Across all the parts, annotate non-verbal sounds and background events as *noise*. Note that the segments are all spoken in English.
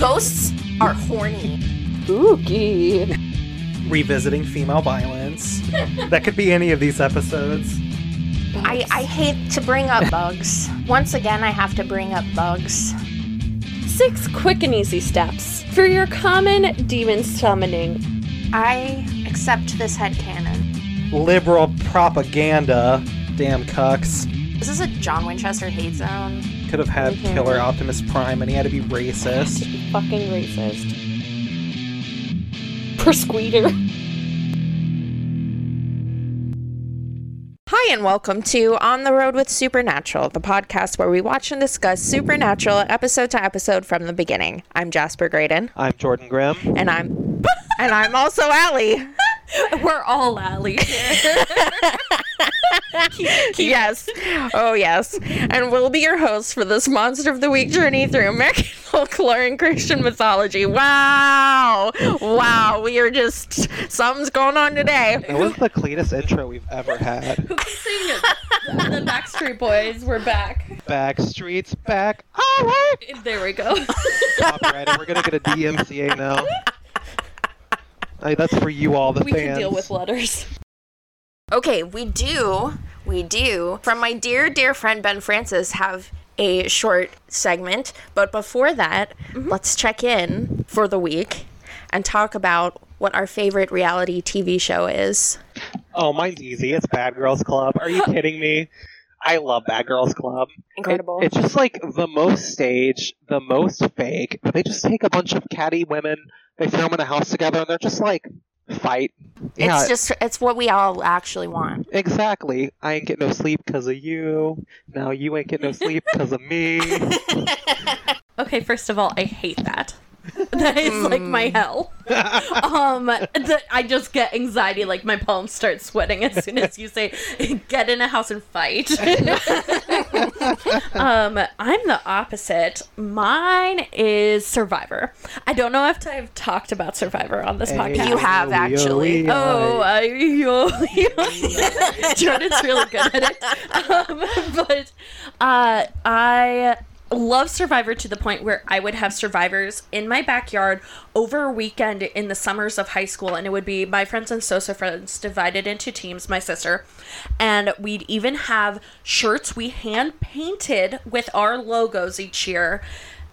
Ghosts are horny. Spooky. Revisiting female violence. *laughs* that could be any of these episodes. I, I hate to bring up bugs. Once again, I have to bring up bugs. Six quick and easy steps for your common demon summoning. I accept this head headcanon. Liberal propaganda. Damn cucks. Is this is a John Winchester hate zone. Could have had Mhm. Killer Optimus Prime and he had to be racist. Fucking racist. Persqueeter. Hi, and welcome to On the Road with Supernatural, the podcast where we watch and discuss Supernatural episode to episode from the beginning. I'm Jasper Graydon, I'm Jordan Grimm. and I'm *laughs* and I'm also Allie. *laughs* We're all Allie. *laughs* yes. Oh, yes. And we'll be your hosts for this Monster of the Week journey through American *laughs* folklore and Christian mythology. Wow. Wow. We are just, something's going on today. That was the cleanest intro we've ever had. Who can sing it? The Backstreet Boys, we're back. Back streets back. All right. There we go. Copyrighted. We're gonna get a DMCA now. Hey, that's for you all, the we fans. can deal with letters. Okay, we do, we do, from my dear, dear friend Ben Francis, have a short segment. But before that, mm-hmm. let's check in for the week and talk about what our favorite reality TV show is. Oh, mine's easy. It's Bad Girls Club. Are you *laughs* kidding me? I love Bad Girls Club. Incredible. It- it's just like the most stage, the most fake, but they just take a bunch of catty women, they throw them in a house together, and they're just like, fight. Yeah, It's just, it's what we all actually want. exactly. I ain't get no sleep because of you. Now you ain't get no sleep because of me. *laughs* *laughs* *laughs* Okay, first of all, I hate that. *laughs* That is like my hell. *laughs* Um, that I just get anxiety, like my palms start sweating as soon as you say "get in a house and fight." *laughs* um, I'm the opposite. Mine is Survivor. I don't know if I've talked about Survivor on this podcast. You have, actually. Oh, I, yo, yo. Jordan's really good at it. Um, but uh, I love Survivor to the point where I would have survivors in my backyard over a weekend in the summers of high school, and it would be my friends and Sosa friends divided into teams, my sister, and we'd even have shirts we hand painted with our logos each year.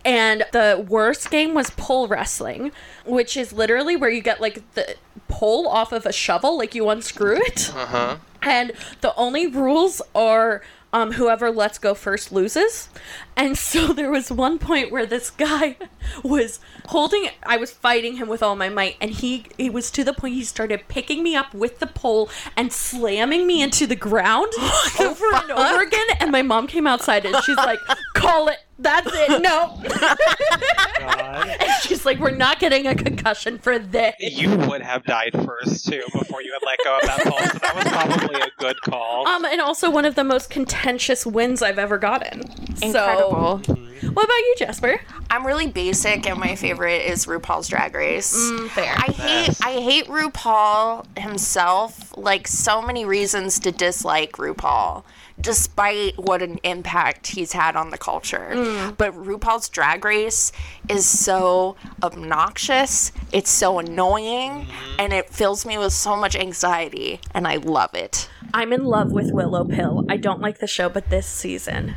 And the worst game was pole wrestling, which is literally where you get like the pole off of a shovel, like you unscrew it. Uh huh. And the only rules are um, whoever lets go first loses. And so *laughs* there was one point where this guy *laughs* was holding I was fighting him with all my might and he he was to the point he started picking me up with the pole and slamming me into the ground *gasps* over and over again. And my mom came outside and she's like call it. That's it. No. *laughs* God. and she's like we're not getting a concussion for this. You would have died first, too, before you had let go of that pole, so that was probably a good call. um and also one of the most contentious wins I've ever gotten. Incredible. So mm-hmm. what about you Jasper I'm really basic, and my favorite is RuPaul's Drag Race. Mm, fair I hate I hate RuPaul himself. Like so many reasons to dislike RuPaul, despite what an impact he's had on the culture. Mm. But RuPaul's Drag Race is so obnoxious. It's so annoying, mm-hmm. and it fills me with so much anxiety, and I love it. I'm in love with Willow Pill. I don't like the show, but this season.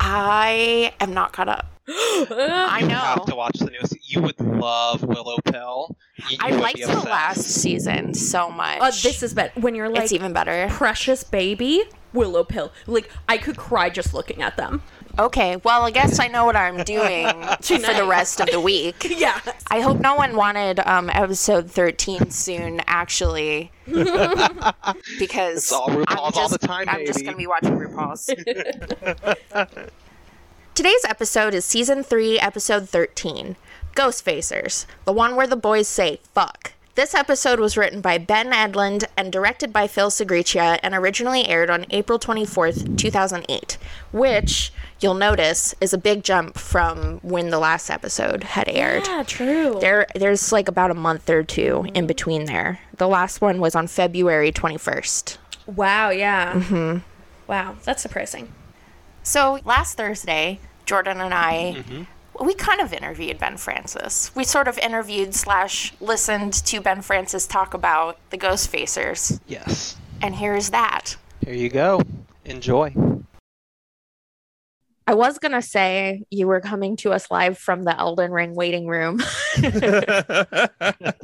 I am not caught up. *gasps* I know. You have to watch the newest. You would love Willow Pill. You, you I liked the last season so much. Uh, this is bad. When you're like it's even better. precious baby, Willow Pill. Like I could cry just looking at them. Okay, well, I guess I know what I'm doing *laughs* for the rest of the week. *laughs* Yeah. I hope no one wanted um, episode 13 soon, actually. *laughs* because It's all I'm RuPaul's all just, the time, I'm just going to be watching RuPaul's. Today's episode is season 3, episode 13 Ghost Facers, the one where the boys say fuck. This episode was written by Ben Edlund and directed by Phil Sgriccia and originally aired on April 24th, 2008, which you'll notice is a big jump from when the last episode had aired. Yeah, true. There, there's like about a month or two in between there. The last one was on February 21st. Wow, yeah. Mm-hmm. Wow, that's surprising. So last Thursday, Jordan and I we kind of interviewed Ben Francis. We sort of interviewed slash listened to Ben Francis talk about the Ghost Facers. Yes. And here's that. Here you go. Enjoy. I was gonna say you were coming to us live from the Elden Ring waiting room. *laughs* *laughs* but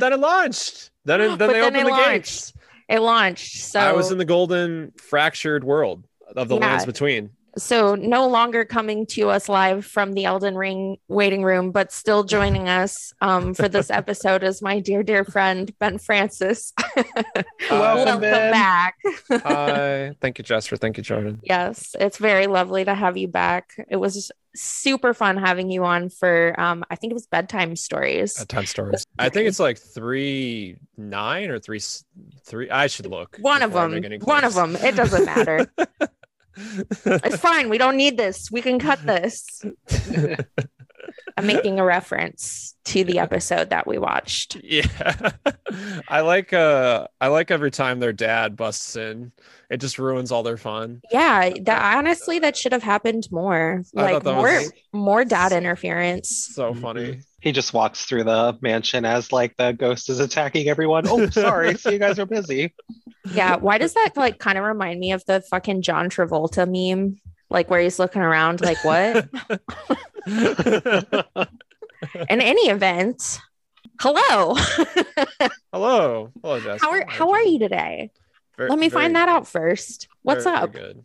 then it launched. Then it, then But they then opened it the launched. gates. It launched. So I was in the golden fractured world of the Yeah. lands between. So no longer coming to us live from the Elden Ring waiting room, but still joining us um, for this *laughs* episode is my dear, dear friend Ben Francis. *laughs* Welcome, Ben. back. Hi. *laughs* Thank you, Jester. Thank you, Jordan. Yes, it's very lovely to have you back. It was super fun having you on for um, I think it was bedtime stories. At time stories. I think it's like three nine or three three. I should look. One of them. One of them. It doesn't matter. It's fine. We don't need this. We can cut this. I'm *laughs* making a reference to the episode that we watched. yeah, *laughs* I like. Uh, I like every time their dad busts in. It just ruins all their fun. Yeah, that honestly that should have happened more. I Like more was- more dad interference. So funny. He just walks through the mansion as like the ghost is attacking everyone. Oh, sorry. See, you guys are busy. Yeah, why does that like kind of remind me of the fucking John Travolta meme? Like where he's looking around like what? *laughs* In any event, hello. Hello, hello, Jester. how are how are you today? Very- Let me very find that out first. What's Very, up? very good.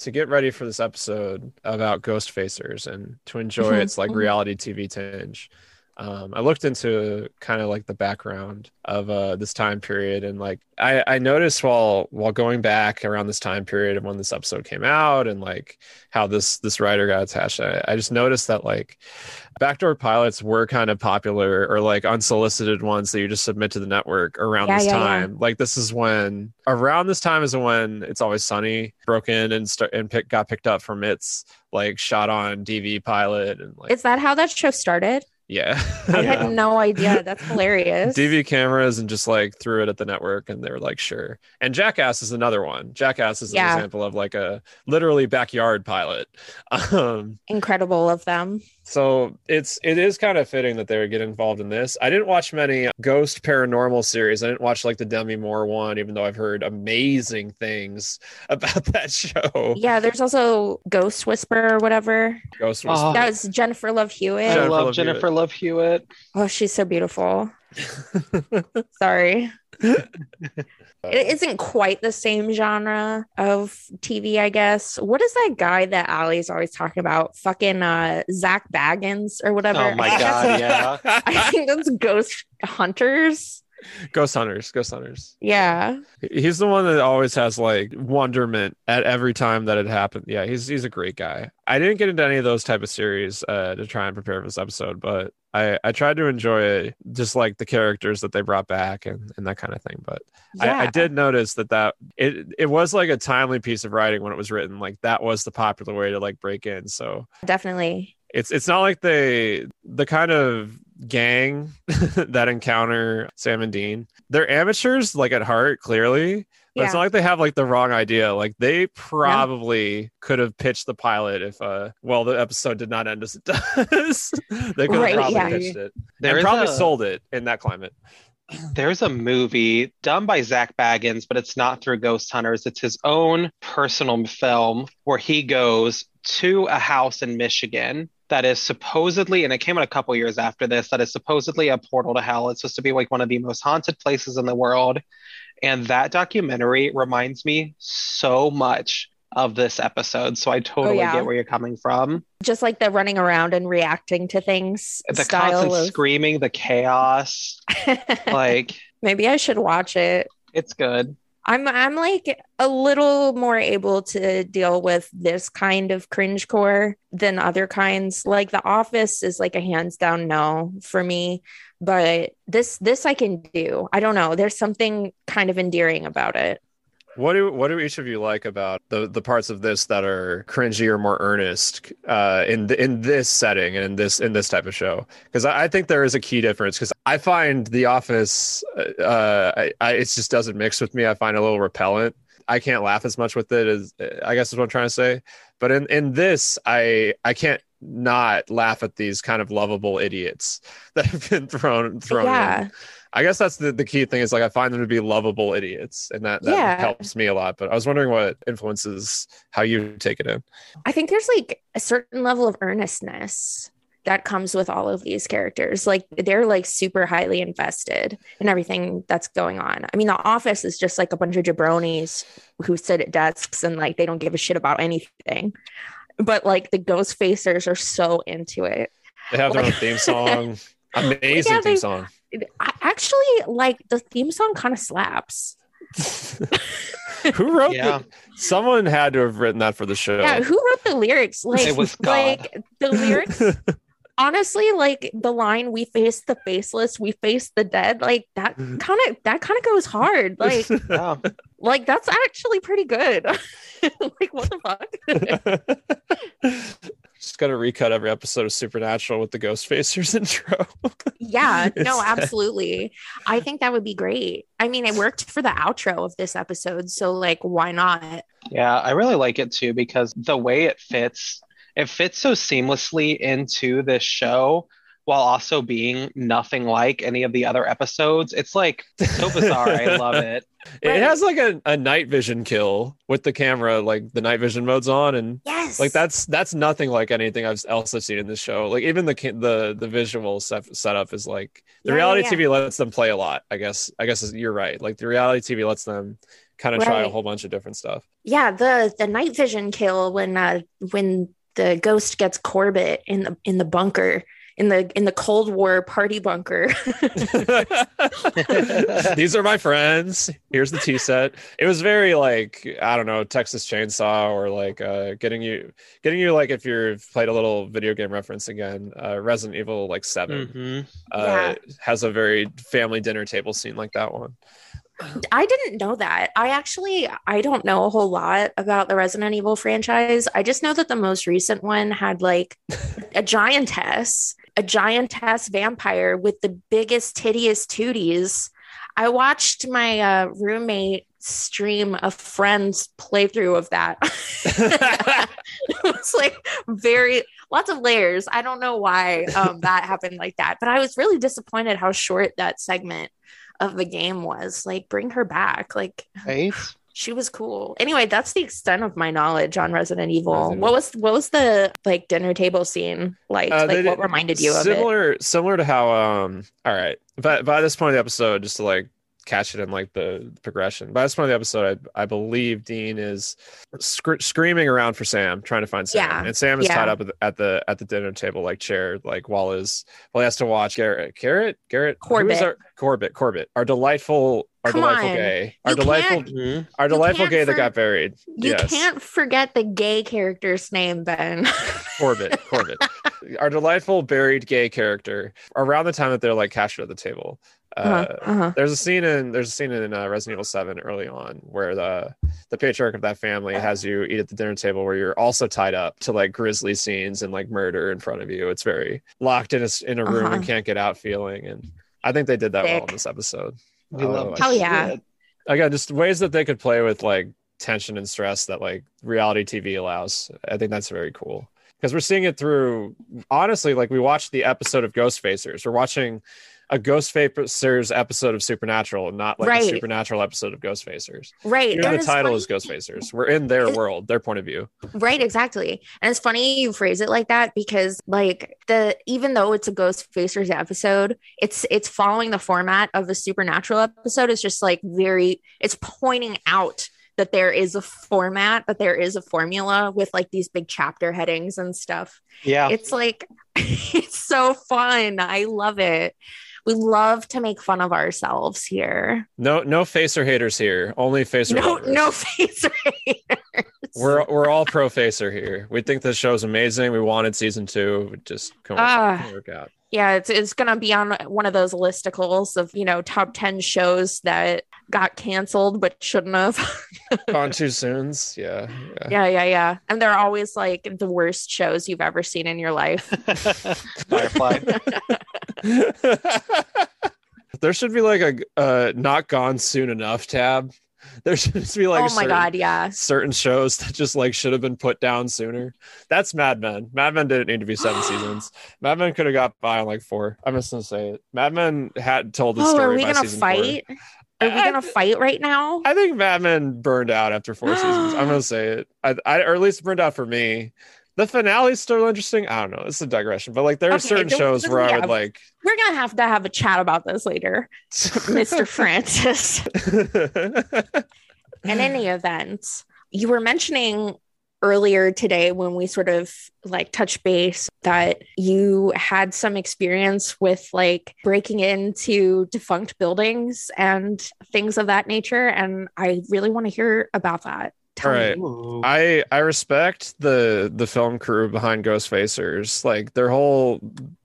To get ready for this episode about Ghost Facers and to enjoy Mhm, its like mhm. reality TV tinge, um, I looked into kind of like the background of uh, this time period, and like I, I noticed while while going back around this time period of when this episode came out, and like how this this writer got attached. I, I just noticed that like backdoor pilots were kind of popular or like unsolicited ones that you just submit to the network around Yeah, this yeah, yeah. time like this is when around this time is when it's always sunny broke in and start and pick, got picked up from its like shot on dv pilot and like Is that how that show started? Yeah I Yeah. had no idea. That's hilarious. dv cameras and just like threw it at the network and they were like sure and jackass is another one jackass is an example of like a literally backyard pilot *laughs* um Incredible of them. So it's it is kind of fitting that they would get involved in this. I didn't watch many uh, ghost paranormal series. I didn't watch like the Demi Moore one, even though I've heard amazing things *laughs* about that show. Yeah, there's also Ghost Whisper or whatever. Ghost ah. Oh. was That was Jennifer Love Hewitt. I Jennifer love Love Jennifer Love Hewitt. Oh, she's so beautiful. *laughs* Sorry. It isn't quite the same genre of TV, I guess. What is that guy that Ali's always talking about? Fucking uh, Zak Bagans or whatever. Oh my I *laughs* think God, yeah. I think that's Ghost Hunters. *laughs* Ghost Hunters, Ghost Hunters. Yeah. He's the one that always has like wonderment at every time that it happened. Yeah, he's he's a great guy. I didn't get into any of those type of series uh, to try and prepare for this episode, but I I tried to enjoy just like the characters that they brought back and, and that kind of thing. But yeah. I, I did notice that that it it was like a timely piece of writing when it was written. Like that was the popular way to like break in. So Definitely. it's it's not like they the kind of gang *laughs* that encounter Sam and Dean. They're amateurs, like at heart, clearly. But it's not like they have like the wrong idea. Like they probably could have pitched the pilot if uh well the episode did not end as it *laughs* does. they could have probably yeah. pitched it. There and probably a- sold it in that climate. There's a movie done by Zak Bagans, but it's not through Ghost Hunters. It's his own personal film where he goes to a house in Michigan that is supposedly, and it came out a couple years after this, that is supposedly a portal to hell. It's supposed to be like one of the most haunted places in the world. And that documentary reminds me so much of this episode. So I totally oh, yeah. get where you're coming from. Just like the running around and reacting to things The constant of screaming, the chaos. *laughs* Like, maybe I should watch it. it's good. I'm I'm like a little more able to deal with this kind of cringe core than other kinds. Like The Office is like a hands down no for me, but this this I can do. I don't know. There's something kind of endearing about it. What do what do each of you like about the the parts of this that are cringy or more earnest uh, in the, in this setting and in this in this type of show? Because I, I think there is a key difference. Because I find The Office, uh, I, I, it just doesn't mix with me. I find it a little repellent. I can't laugh as much with it as I guess is what I'm trying to say. But in in this, I I can't not laugh at these kind of lovable idiots *laughs* that have been thrown thrown Yeah. in. I guess that's the, the key thing is like I find them to be lovable idiots, and that, that Yeah. helps me a lot. But I was wondering what influences how you take it in. I think there's like a certain level of earnestness that comes with all of these characters. Like they're like super highly invested in everything that's going on. I mean, the office is just like a bunch of jabronis who sit at desks and like they don't give a shit about anything. But like the ghost facers are so into it. They have their own theme song, *laughs* amazing Yeah, theme they- song. I actually like the theme song kind of slaps. *laughs* Who wrote Yeah. the, Someone had to have written that for the show. Yeah, who wrote the lyrics? Like, It was like the lyrics. *laughs* honestly, like the line "We face the faceless, we face the dead," like that mm-hmm. kind of that kind of goes hard. Like, Yeah. like that's actually pretty good. *laughs* like, what the fuck? Just got to recut every episode of Supernatural with the Ghost Facers *laughs* intro. Yeah, *laughs* no, absolutely. I think that would be great. I mean, it worked for the outro of this episode, so like, why not? Yeah, I really like it too because the way it fits, it fits so seamlessly into this show while also being nothing like any of the other episodes. It's like so *laughs* bizarre. I love it. It Right. has like a, a night vision kill with the camera, like the night vision mode's on, and Yes, like that's that's nothing like anything I've else I've seen in this show. Like even the the the visual set, setup is like the Yeah, reality yeah, yeah. TV lets them play a lot. I guess I guess you're right. Like the reality TV lets them kind of try a whole bunch of different stuff. yeah. The the night vision kill when uh when the ghost gets Corbett in the in the bunker in the in the Cold War party bunker. *laughs* *laughs* These are my friends. Here's the tea set. It was very like I don't know Texas Chainsaw or like uh, getting you getting you like if you've played a little video game reference again. Uh, Resident Evil like 7 Mhm. uh, has a very family dinner table scene like that one. *sighs* I didn't know that. I actually I don't know a whole lot about the Resident Evil franchise. I just know that the most recent one had like a giantess, a giantess vampire with the biggest tittiest tooties. I watched my uh, roommate stream a friend's playthrough of that. *laughs* it was like very lots of layers. I don't know why um, that happened like that, but I was really disappointed how short that segment of the game was. Like, bring her back. Like, Right? She was cool. Anyway, that's the extent of my knowledge on Resident Evil. Resident What was what was the like dinner table scene like? Uh, like, what reminded you of it? similar similar to how um all right but by this point of the episode just to like catch it in like the progression by this point of the episode i, I believe dean is sc- screaming around for sam trying to find sam Yeah. and sam is Yeah. tied up at the, at the at the dinner table like chair like while his while he has to watch garrett garrett garrett Corbett. our, corbett corbett our delightful our Come delightful on. gay our You delightful Mhm. our delightful can't gay that got buried You yes can't forget the gay character's name, Ben. *laughs* Corbett, Corbett, our delightful buried gay character. Around the time that they're like captured at the table, uh, uh-huh, uh-huh. there's a scene in there's a scene in uh, Resident Evil Seven early on where the the patriarch of that family has you eat at the dinner table where you're also tied up to like grisly scenes and like murder in front of you. It's very locked in a in a room Uh-huh. and can't get out feeling, and I think they did that well in this episode. We Oh, love like- to Hell yeah. Again, just ways that they could play with like tension and stress that like reality TV allows. I think that's very cool because we're seeing it through honestly like we watched the episode of Ghost Facers. We're watching a Ghost Facers episode of Supernatural, not like Right. a Supernatural episode of Ghost Facers. Right. Even and the it's title funny- is Ghost Facers. We're in their It- world, their point of view. Right, exactly. And it's funny you phrase it like that because like the even though it's a Ghost Facers episode, it's it's following the format of a supernatural episode. It's just like very it's pointing out that there is a format, that there is a formula with like these big chapter headings and stuff. Yeah. It's like *laughs* it's so fun. I love it. We love to make fun of ourselves here. No, no facer haters here. Only facer. No, lovers. no *laughs* facer haters. We're we're all pro facer here. We think this show's amazing. We wanted season two. It just couldn't, Ah. work out. Yeah, it's it's gonna be on one of those listicles of you know top ten shows that got canceled but shouldn't have. *laughs* Gone too soon. Yeah. yeah. yeah, yeah, yeah. And they're always like the worst shows you've ever seen in your life. *laughs* Firefly. *laughs* there should be like a uh, not gone soon enough tab *laughs* There should just be like oh my certain, god, yeah. certain shows that just like should have been put down sooner. That's Mad Men. Mad Men didn't need to be seven *gasps* seasons. Mad Men could have got by on like four. I'm just gonna say it. Mad Men had told the Oh, story. are we gonna season four. fight? Are we I- gonna fight right now? I think Mad Men burned out after four seasons. I'm *gasps* gonna say it. I, I or at least burned out for me. The finale's still interesting. I don't know. It's a digression, but like there are Okay, certain shows where I would like. We're gonna have to have a chat about this later, Mr. *laughs* Francis. In any event, you were mentioning earlier today when we sort of like touch base that you had some experience with like breaking into defunct buildings and things of that nature. And I really want to hear about that. Tell All right. Ooh. I I respect the the film crew behind Ghostfacers. Like their whole,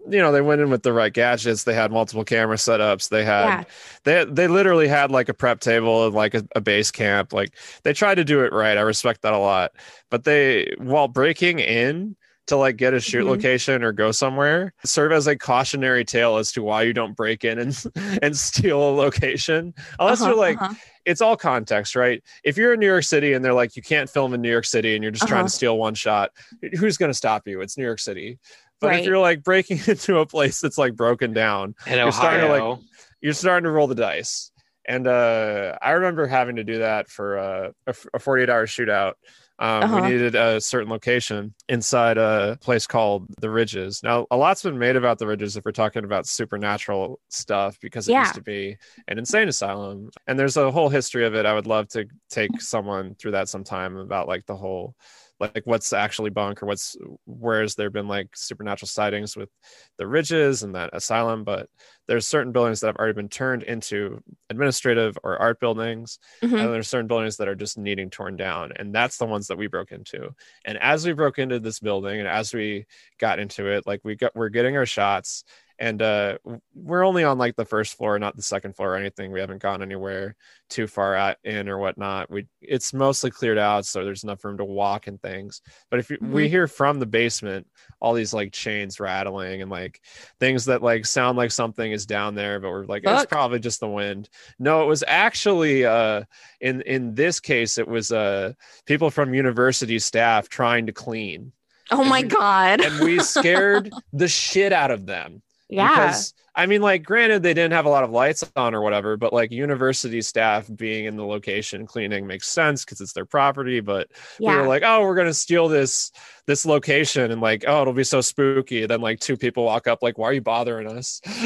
you know, they went in with the right gadgets. They had multiple camera setups. They had Yeah. they they literally had like a prep table and like a, a base camp. Like they tried to do it right. I respect that a lot. But they while breaking in to like get a shoot Mhm. location or go somewhere serve as a cautionary tale as to why you don't break in and *laughs* and steal a location unless Uh-huh, you're like uh-huh. it's all context, right? If you're in New York City and they're like, you can't film in New York City and you're just trying Uh-huh. to steal one shot, who's going to stop you? It's New York City. But Right. if you're like breaking *laughs* into a place that's like broken down, In You're starting to, Ohio. you're starting to roll the dice. And uh, I remember having to do that for uh, a, a 48 hour shootout. Um, Uh-huh. We needed a certain location inside a place called the Ridges. Now, a lot's been made about the Ridges if we're talking about supernatural stuff because it Yeah. used to be an insane asylum. And there's a whole history of it. I would love to take someone through that sometime about like the whole like what's actually bunk or what's where's there been like supernatural sightings with the ridges and that asylum but there's certain buildings that have already been turned into administrative or art buildings Mhm. and there's certain buildings that are just needing torn down and that's the ones that we broke into and as we broke into this building and as we got into it like we got we're getting our shots and uh we're only on like the first floor not the second floor or anything. We haven't gone anywhere too far out in or whatnot. We it's mostly cleared out so there's enough room to walk and things. But if you, we hear from the basement all these like chains rattling and like things that like sound like something is down there but we're like it's probably just the wind. No it was actually uh in in this case it was uh people from university staff trying to clean. Oh my and- god. and we scared *laughs* the shit out of them yeah. because I mean, like, granted, they didn't have a lot of lights on or whatever, but like university staff being in the location cleaning makes sense because it's their property. But we yeah. were like, oh, we're gonna steal this this location, and like, oh, it'll be so spooky. then like two people walk up, like, why are you bothering us? *laughs*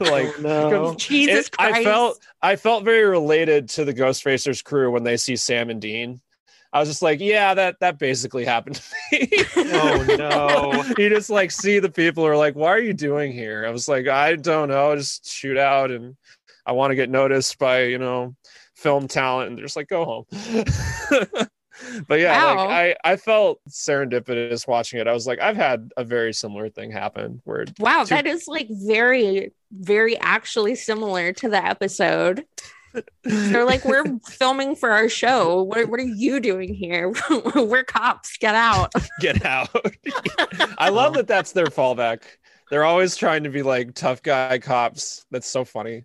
like, Oh, no. Jesus it- Christ. I felt I felt very related to the Ghostfacers crew when they see Sam and Dean. I was just like, yeah, that that basically happened to me. Oh, no. *laughs* you just like see the people are like, why are you doing here? I was like, I don't know, just shoot out and I want to get noticed by, you know, film talent and they're just like, go home. *laughs* but yeah, Wow. like I, I felt serendipitous watching it. I was like, I've had a very similar thing happen where Wow, Two- that is like very, very actually similar to the episode. They're like, we're filming for our show. What, what are you doing here? *laughs* we're cops. Get out. *laughs* get out. I love that that's their fallback. They're always trying to be like tough guy cops. That's so funny.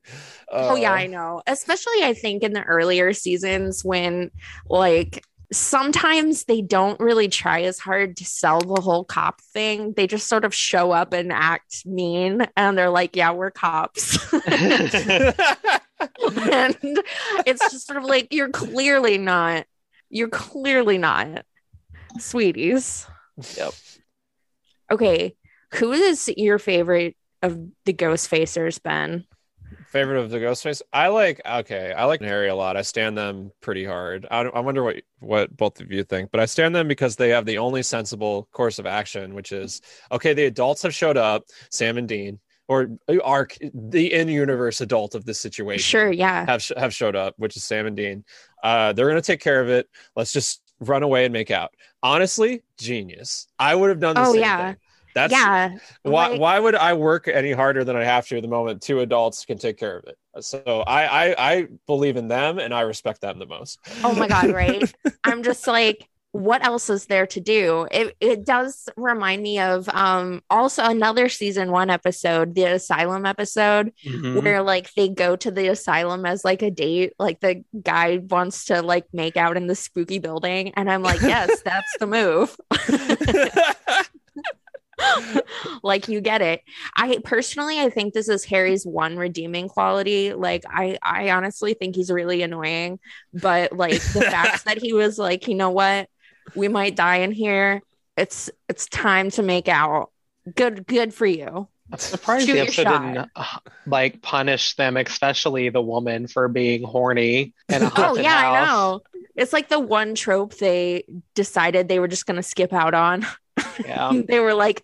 oh, yeah, Uh, I know. Especially, I think, in the earlier seasons when, like, sometimes they don't really try as hard to sell the whole cop thing. They just sort of show up and act mean. And they're like, yeah, we're cops. *laughs* and it's just sort of like you're clearly not you're clearly not sweeties Yep. okay who is your favorite of the ghost facers ben Favorite of the Ghostface? I like. Okay, I like Harry a lot. I stand them pretty hard. I, I wonder what what both of you think, but I stand them because they have the only sensible course of action, which is okay. The adults have showed up, Sam and Dean, or are the in-universe adult of this situation. sure yeah have sh- have showed up, which is Sam and Dean. Uh, they're gonna take care of it. Let's just run away and make out. Honestly, genius. I would have done the Oh, same yeah. thing. That's yeah why. like- why would I work any harder than I have to at the moment? Two adults can take care of it. So I I, I believe in them and I respect them the most. oh my god right *laughs* i'm just like what else is there to do? It it does remind me of um also another season one episode, the asylum episode, Mhm. where like they go to the asylum as like a date. Like the guy wants to like make out in the spooky building, and I'm like, yes, that's the move. *laughs* *laughs* *laughs* like you get it. I personally I think this is Harry's one redeeming quality. Like I I honestly think he's really annoying, but like the fact *laughs* that he was like, you know what? We might die in here. It's it's time to make out. Good good for you. I'm surprised Shoot the episode didn't uh, like punish them, especially the woman for being horny And a Oh haunted yeah, I know. It's like the one trope they decided they were just gonna skip out on. Yeah. *laughs* they were like,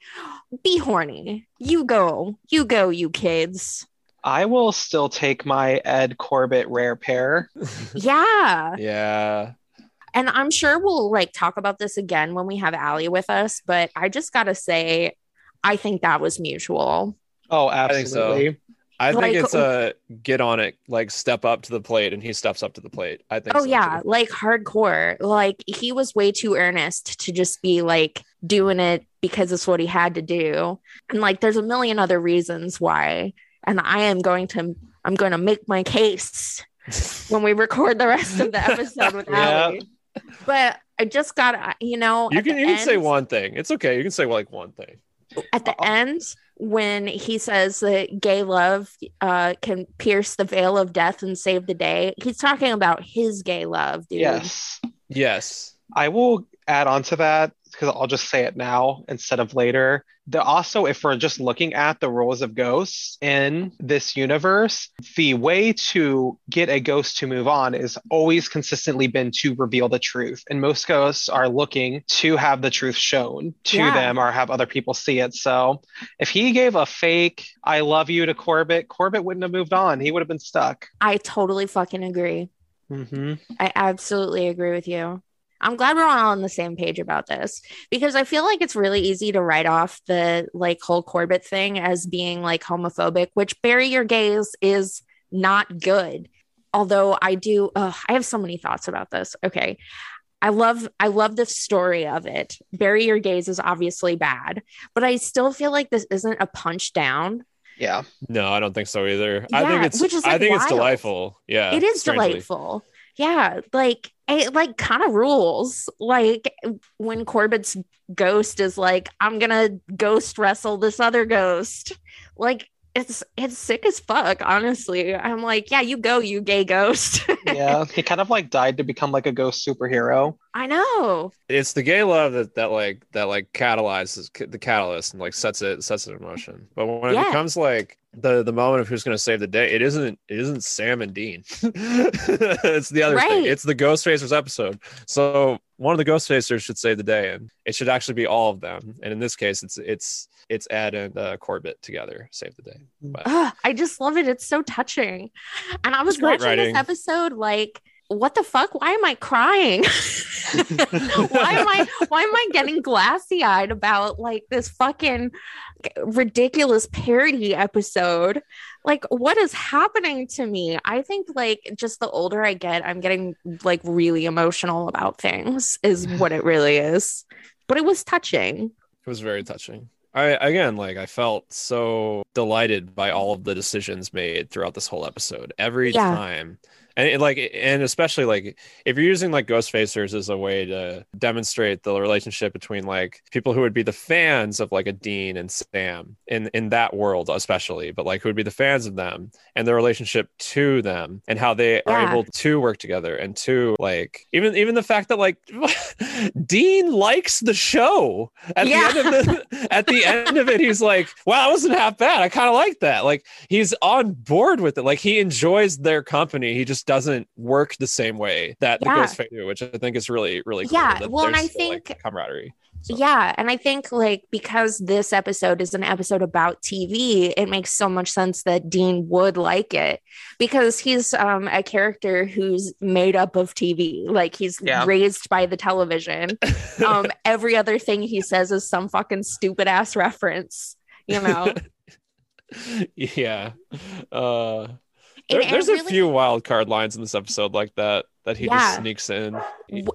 be horny. You go. You go, you kids. I will still take my Ed Corbett rare pair. *laughs* Yeah. yeah. And I'm sure we'll like talk about this again when we have Allie with us, but I just gotta say, I think that was mutual. Oh, think so. I think Like- it's a get on it, like step up to the plate, and he steps up to the plate. I think. Oh so, yeah, too. like hardcore. Like he was way too earnest to just be like doing it because it's what he had to do. And like there's a million other reasons why. And I am going to I'm going to make my case *laughs* when we record the rest of the episode with Yeah. But I just got you know You can you can say one thing. It's okay. You can say like one thing. at the uh, uh, end when he says that gay love uh, can pierce the veil of death and save the day he's talking about his gay love dude Yes. Yes. I will add on to that because I'll just say it now instead of later. The, also, if we're just looking at the rules of ghosts in this universe, the way to get a ghost to move on is always consistently been to reveal the truth. And most ghosts are looking to have the truth shown to Yeah. them or have other people see it. So if he gave a fake I love you to Corbett, Corbett wouldn't have moved on. He would have been stuck. i totally fucking agree hmm i absolutely agree with you i'm glad we're all on the same page about this because i feel like it's really easy to write off the like whole corbett thing as being like homophobic which bury your gays is not good although i do ugh, i have so many thoughts about this okay i love i love the story of it bury your gays is obviously bad but i still feel like this isn't a punch down Yeah. No, I don't think so either. I think it's. which is, I like, think it's delightful. Yeah. it is strangely. delightful yeah like it like kind of rules like when corbett's ghost is like i'm gonna ghost wrestle this other ghost like it's it's sick as fuck honestly i'm like yeah you go you gay ghost *laughs* Yeah. he kind of like died to become like a ghost superhero. I know It's the gay love that that like that like catalyzes the catalyst and like sets it sets it in motion. But when it Yeah. becomes like the the moment of who's going to save the day, it isn't it isn't Sam and Dean. *laughs* it's the other thing. It's the Ghostfacers episode. So one of the Ghostfacers should save the day, and it should actually be all of them. And in this case, it's it's it's Ed and uh, Corbett together save the day. But Ugh, i just love it it's so touching and i was watching writing. this episode like what the fuck why am i crying *laughs* why am I why am I getting glassy eyed about like this fucking ridiculous parody episode? Like what is happening to me? I think like just the older I get, I'm getting like really emotional about things is *laughs* what it really is. But it was touching. It was very touching. I again, like I felt so delighted by all of the decisions made throughout this whole episode. Every Yeah. time, and it, like, and especially like if you're using like Ghostfacers as a way to demonstrate the relationship between like people who would be the fans of like a Dean and Sam in in that world, especially, but like who would be the fans of them and their relationship to them and how they are able to work together and to like even even the fact that like *laughs* Dean likes the show. At Yeah. the end of the at the end of it he's like wow that wasn't half bad. I kind of like that. Like he's on board with it. Like he enjoys their company. He just doesn't work the same way that the ghost Fae do which i think is really really cool Yeah, well, and I still, like, think- camaraderie So- Yeah, and I think like because this episode is an episode about TV, it makes so much sense that Dean would like it because he's um a character who's made up of TV. Like he's Yeah. raised by the television. *laughs* Um every other thing he says is some fucking stupid ass reference, you know. *laughs* yeah uh And- there- there's really- a few wild card lines in this episode like that that he Yeah. just sneaks in.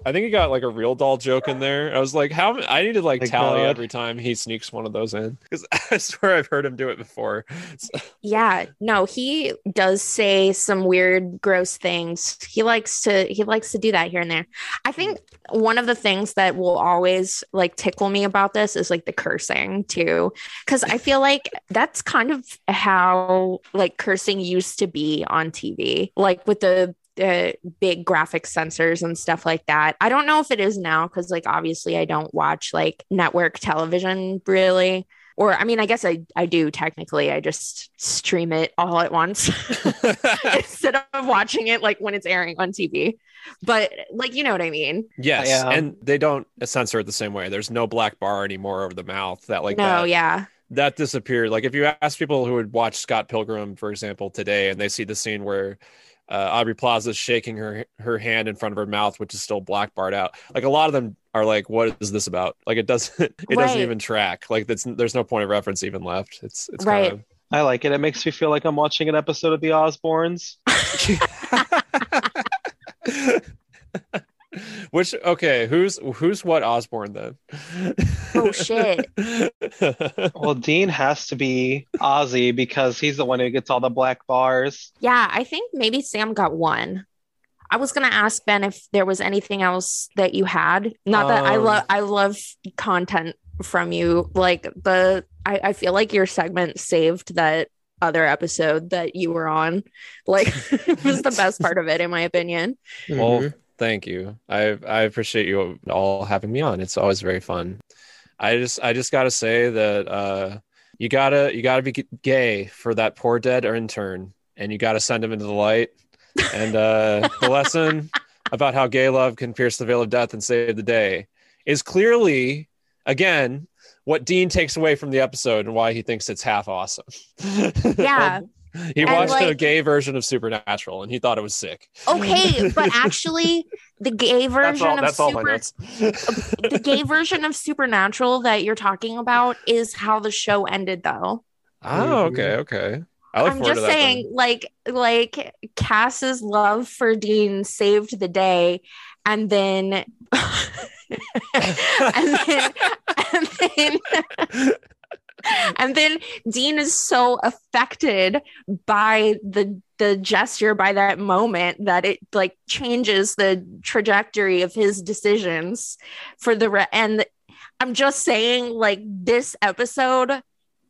I think he got like a real doll joke in there. I was like, how I need to like My tally God. every time he sneaks one of those in because *laughs* I swear I've heard him do it before. Yeah, no, he does say some weird, gross things. He likes to he likes to do that here and there. I think one of the things that will always like tickle me about this is like the cursing too, because I feel like that's kind of how like cursing used to be on TV, like with the uh, big graphic censors and stuff like that. I don't know if it is now because like obviously I don't watch like network television really or I mean, I guess I, I do technically. I just stream it all at once *laughs* *laughs* instead of watching it like when it's airing on TV. But like, you know what I mean? yes, Yeah. and they don't censor it the same way. There's no black bar anymore over the mouth. That like no, that yeah, that disappeared. Like if you ask people who would watch Scott Pilgrim, for example, today, and they see the scene where uh, Aubrey Plaza is shaking her her hand in front of her mouth, which is still black barred out. Like a lot of them are like, "What is this about?" Like it *laughs* doesn't it Right. doesn't even track. Like that's there's no point of reference even left. It's it's Right. kind I like it. It makes me feel like I'm watching an episode of The Osbournes. *laughs* *laughs* of. *laughs* Which okay, who's who's what Osborne then? Oh, shit. *laughs* Well, Dean has to be Ozzy because he's the one who gets all the black bars. yeah. I think maybe Sam got one. I was gonna ask Ben if there was anything else that you had. Not that I Um, love I love content from you. Like the I, I feel like your segment saved that other episode that you were on. Like *laughs* it was the best part of it, in my opinion. Well, thank you. I I appreciate you all having me on. It's always very fun. I just I just gotta say that uh, you gotta you gotta be gay for that poor dead intern, and you gotta send him into the light. And uh, the *laughs* lesson about how gay love can pierce the veil of death and save the day is clearly again what Dean takes away from the episode and why he thinks it's half awesome. *laughs* Yeah. He And, watched a gay version of Supernatural and he thought it was sick. Okay, but actually, the gay That's version all. of That's all my Super, notes. the gay version of Supernatural that you're talking about is how the show ended, though. Oh, okay, okay. I look I'm just to that. saying, then. like, like Cass's love for Dean saved the day, and then, *laughs* and then, and then. *laughs* And then Dean is so affected by the the gesture by that moment that it like changes the trajectory of his decisions for the re- and I'm just saying like this episode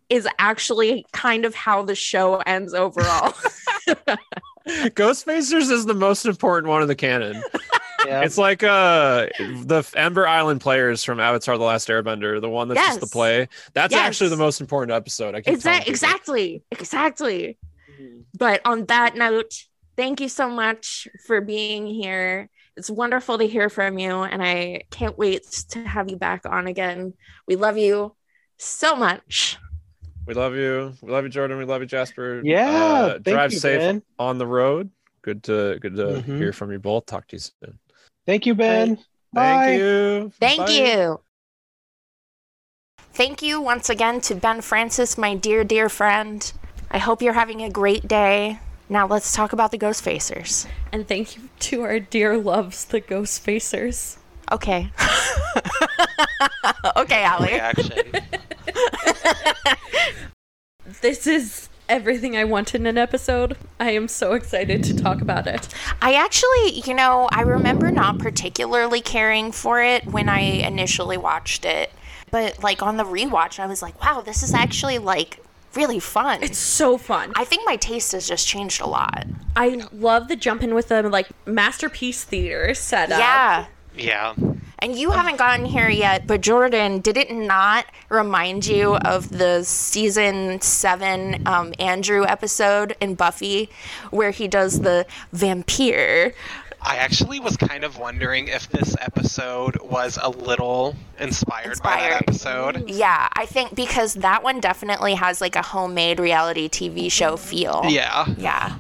is actually kind of how the show ends overall. *laughs* Ghostfacers is the most important one in the canon. *laughs* Yeah. It's like uh the Ember Island players from Avatar: The Last Airbender, the one that's just the play. That's Yes. actually the most important episode. I keep telling Exa- people. exactly. Exactly. But on that note, thank you so much for being here. It's wonderful to hear from you, and I can't wait to have you back on again. We love you so much. We love you. We love you, Jordan. We love you, Jasper. Yeah. Uh, thank drive you, safe Ben. on the road. Good to good to Mhm. hear from you both. Talk to you soon. Thank you, Ben. Bye. Thank you. Thank Bye. you. Thank you once again to Ben Francis, my dear, dear friend. I hope you're having a great day. Now let's talk about the Ghost Facers. And thank you to our dear loves, the Ghost Facers. Okay. *laughs* okay, Allie. Reaction. *laughs* This is everything I want in an episode. I am so excited to talk about it. I actually, you know, I remember not particularly caring for it when I initially watched it. But like on the rewatch, I was like, wow, this is actually like really fun. It's so fun. I think my taste has just changed a lot. I love the jump in with the like masterpiece theater setup. Yeah. yeah. And you haven't gotten here yet, but Jordan, did it not remind you of the season seven um, Andrew episode in Buffy where he does the vampire? I actually was kind of wondering if this episode was a little inspired, by that episode. Yeah, I think because that one definitely has like a homemade reality TV show feel. Yeah. Yeah.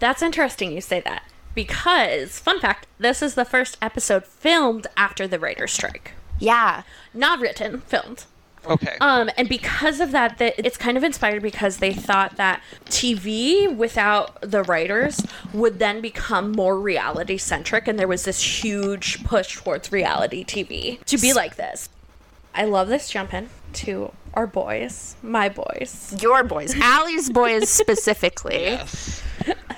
That's interesting you say that. Because, fun fact, this is the first episode filmed after the writer's strike. Yeah. Not written, filmed. Okay. Um, and because of that, that it's kind of inspired because they thought that TV without the writers would then become more reality centric, and there was this huge push towards reality TV to be like this. I love this jump in to our boys, my boys. Your boys, Allie's boys specifically. yes.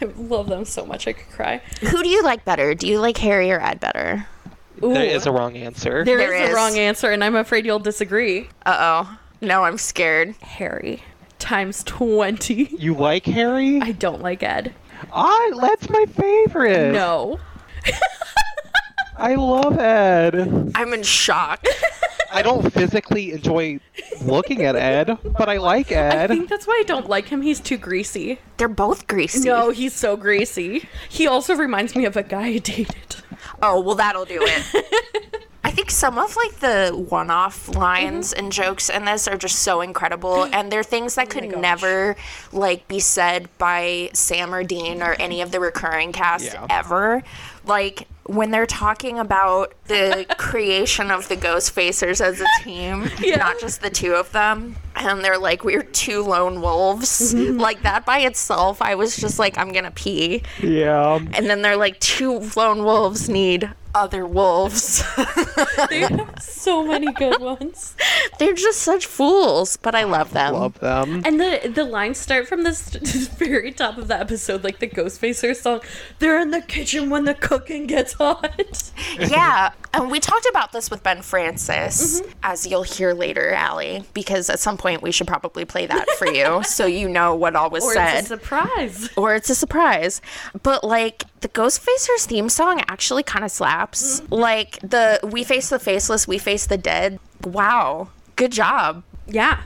*laughs* I love them so much I could cry. Who do you like better? Do you like Harry or Ed better? Ooh, There is a wrong answer. there There is is. a wrong answer, and I'm afraid you'll disagree. Uh oh. No, I'm scared. Harry times 20. You like Harry? I don't like Ed. I that's my favorite. No. *laughs* I love Ed. I'm in shock. *laughs* I don't physically enjoy looking at Ed, but I like Ed. I think that's why I don't like him. He's too greasy. They're both greasy. No, he's so greasy. He also reminds me of a guy I dated. Oh, well, that'll do it. *laughs* I think some of like the one-off lines mm-hmm. and jokes in this are just so incredible, *gasps* and they're things that oh could gosh. never like be said by Sam or Dean or any of the recurring cast Yeah. ever. Like when they're talking about the *laughs* creation of the Ghostfacers as a team, Yeah. not just the two of them, and they're like we're two lone wolves. Mm-hmm. Like that by itself, I was just like I'm gonna pee. Yeah. And then they're like, two lone wolves need other wolves. *laughs* They have so many good ones. they're just such fools, but I love them. Love them. And the the lines start from this, this *laughs* very top of the episode, like the Ghostfacer song. They're in the kitchen when the cooking gets hot. yeah. And we talked about this with Ben Francis, mm-hmm. as you'll hear later, Allie, because at some point we should probably play that for you *laughs* so you know what all was Or said. it's a surprise. or it's a surprise. But like the Ghostfacers theme song actually kind of slaps. Mm-hmm. Like the We Face the Faceless, We Face the Dead. Wow. Good job. Yeah.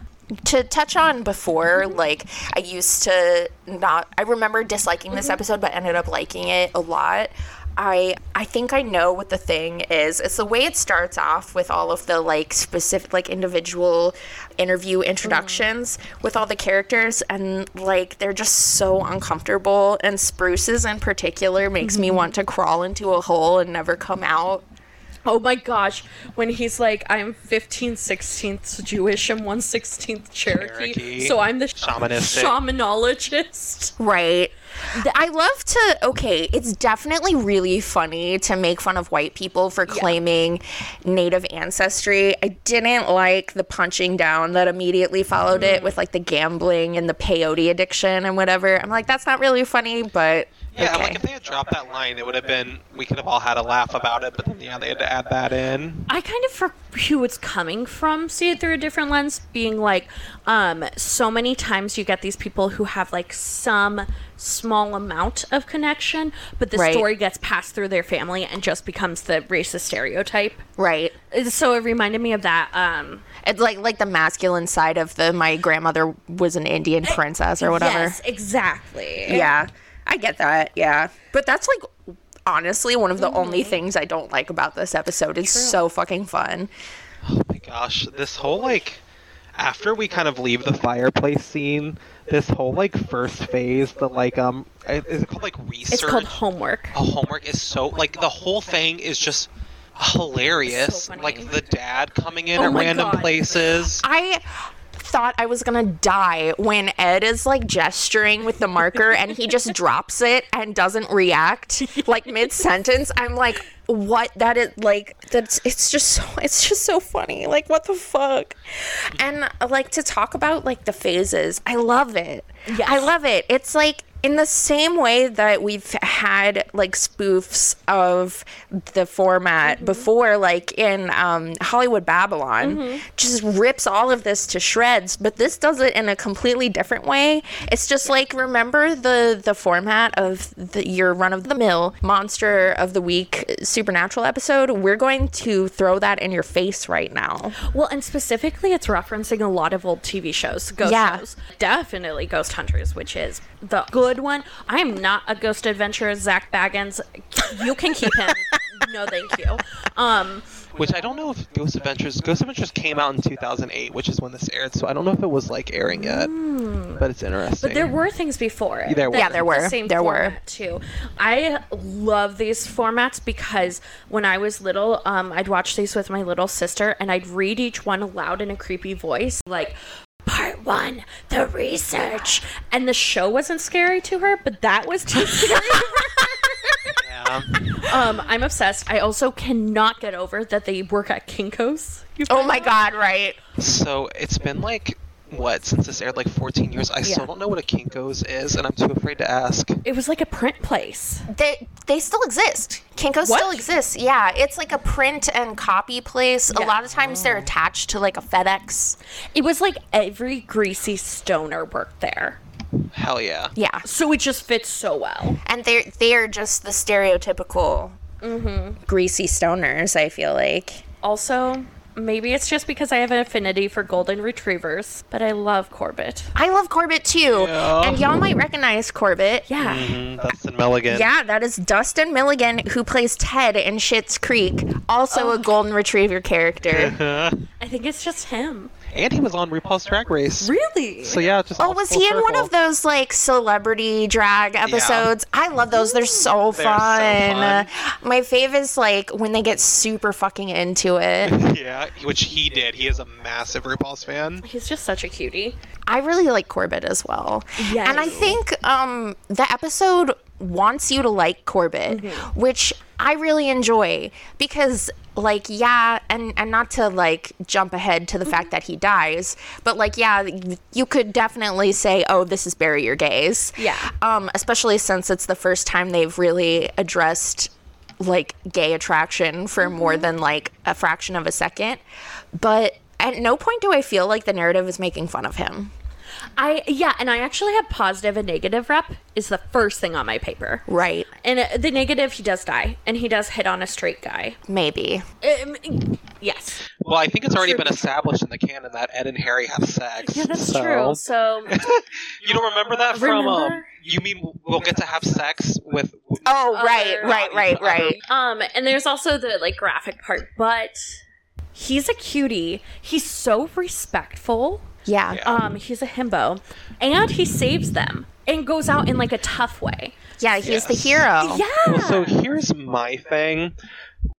to touch on before, mm-hmm. like I used to not I remember disliking this episode but ended up liking it a lot. I I think I know what the thing is. It's the way it starts off with all of the like specific like individual interview introductions mm-hmm. with all the characters and like they're just so uncomfortable and Spruce's in particular makes me want to mm-hmm. crawl into a hole and never come out. Oh my gosh. When he's like, I'm 15 16th Jewish and 1 16th Cherokee, Cherokee. so I'm the sh- Shamanistic. shamanologist. Right. I love to. Okay, it's definitely really funny to make fun of white people for claiming native ancestry. I didn't like the punching down that immediately followed it mm-hmm. with like the gambling and the peyote addiction and whatever. I'm like, that's not really funny, but Yeah, okay. like if they had dropped that line, it would have been we could have all had a laugh about it. But then yeah, they had to add that in. I kind of for who it's coming from see it through a different lens being like um so many times you get these people who have like some small amount of connection but the Right. story gets passed through their family and just becomes the racist stereotype right. so it reminded me of that um It's like like the masculine side of the my grandmother was an Indian princess or whatever. yes exactly Yeah, I get that. Yeah, but that's like honestly one of the only things I don't like about this episode. It's so fucking fun. Oh my gosh, this whole like after we kind of leave the Fireplace scene. This whole like first phase, the like um, is it called like research? it's called homework Oh, homework is so like the whole thing is just hilarious. So like the dad coming in Oh at random God. places. I thought I was gonna die when Ed is like gesturing with the marker and he just *laughs* drops it and doesn't react like mid sentence. I'm like, what? That is like that's it's just so it's just so funny. Like what the fuck? And like to talk about like the phases, I love it. Yes. I love it. It's like in the same way that we've had like spoofs of the format before, like in um, Hollywood Babylon, just rips all of this to shreds. But this does it in a completely different way. It's just like remember the the format of the, your run of the mill monster of the week supernatural episode. We're going to throw that in your face right now. Well, and specifically, it's referencing a lot of old TV shows, ghost Yeah. shows. Definitely Ghost Hunters, which is the good one. I am not a ghost adventurer, Zak Bagans. You can keep him. *laughs* no, thank you. Um, which I don't know if Ghost Adventures Ghost Adventures came out in 2008, which is when this aired. So I don't know if it was like airing yet, but it's interesting. But there were things before it. There were. Yeah, there were the same There were. too. I love these formats because when I was little, um, I'd watch these with my little sister, and I'd read each one aloud in a creepy voice, like. Part one, the research. And the show wasn't scary to her, but that was too *laughs* scary. yeah. um, I'm obsessed. I also cannot get over that they work at Kinko's. You Oh my god, right. So it's been like what since this aired like 14 years. I Yeah. still don't know what a Kinkos is, and I'm too afraid to ask. It was like a print place. They they still exist. kinkos What? still exists. Yeah, it's like a print and copy place. A lot of times they're attached to like a FedEx. It was like every greasy stoner worked there. Hell yeah. Yeah, So it just fits so well. and they're they're just the stereotypical mm-hmm. greasy stoners. I feel like. Also, maybe it's just because I have an affinity for golden retrievers, but I love Corbett. I love Corbett too, Yeah. and y'all might recognize Corbett. Yeah. Mm, Dustin Milligan. Yeah, that is Dustin Milligan, who plays Ted in Schitt's Creek, also a golden retriever character. *laughs* I think it's just him. And he was on RuPaul's Drag Race. Really? So yeah, just Oh, was he in one of those like celebrity drag episodes? I love those. They're so They're so fun. fun. My fave is like when they get super fucking into it. *laughs* Yeah, which he did. He is a massive RuPaul's fan. He's just such a cutie. I really like Corbett as well. Yes. And I think um, the episode wants you to like Corbett, Mm-hmm. which I really enjoy because like yeah and and not to like jump ahead to the fact that he dies but like yeah you could definitely say oh this is bury your gays Yeah. um especially since it's the first time they've really addressed like gay attraction for more than like a fraction of a second but at no point do i feel like the narrative is making fun of him I yeah, and I actually have positive and negative rep is the first thing on my paper. right And uh, the negative, he does die, and he does hit on a straight guy. maybe Um, yes. Well, I think it's already been established in the canon that Ed and Harry have sex. Yeah, that's so- true. So *laughs* You don't remember that from? Um, you mean we'll get to have sex with? oh right Other- right right right Um, and there's also the like graphic part, but he's a cutie. He's so respectful. yeah Yeah. Um, he's a himbo, and he saves them and goes out in like a tough way. yeah he's the hero Yeah. Well, so here's my thing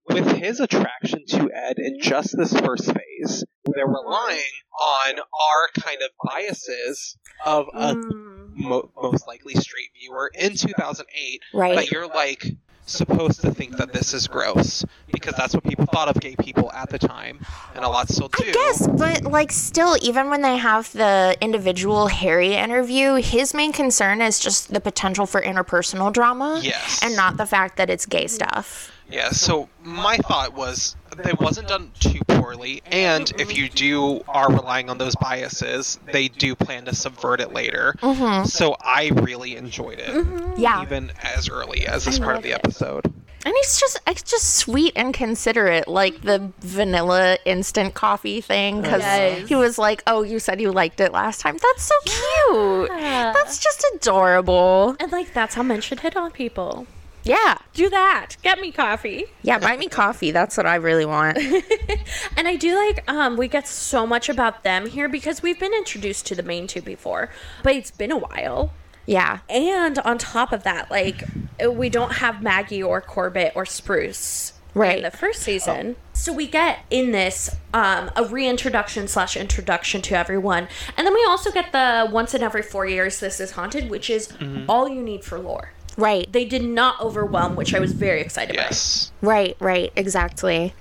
with his attraction to Ed in just this first phase. They're relying on our kind of biases of a Mm. mo- most likely straight viewer in 2008 Right. But you're like supposed to think that this is gross because that's what people thought of gay people at the time and a lot still do I guess, but like still, even when they have the individual Harry interview, his main concern is just the potential for interpersonal drama. Yes. And not the fact that it's gay stuff. Yeah, so my thought was that it wasn't done too poorly, and if you do are relying on those biases, they do plan to subvert it later. Mm-hmm. So I really enjoyed it, Yeah. even as early as this I part of love the it. episode. And he's just it's just sweet and considerate, like the vanilla instant coffee thing. Because Yes. he was like, "Oh, you said you liked it last time. That's so cute. Yeah. That's just adorable." And like that's how men should hit on people. Yeah, Do that. Get me coffee. yeah. Buy me coffee. That's what I really want. *laughs* And I do like um we get so much about them here because we've been introduced to the main two before, but it's been a while. Yeah, And on top of that, like we don't have Maggie or Corbett or Spruce Right. in the first season. So we get in this um, a reintroduction slash introduction to everyone, and then we also get the once in every four years this is haunted, which is all you need for lore. Right, They did not overwhelm, which I was very excited about. Yes. right, right. Exactly.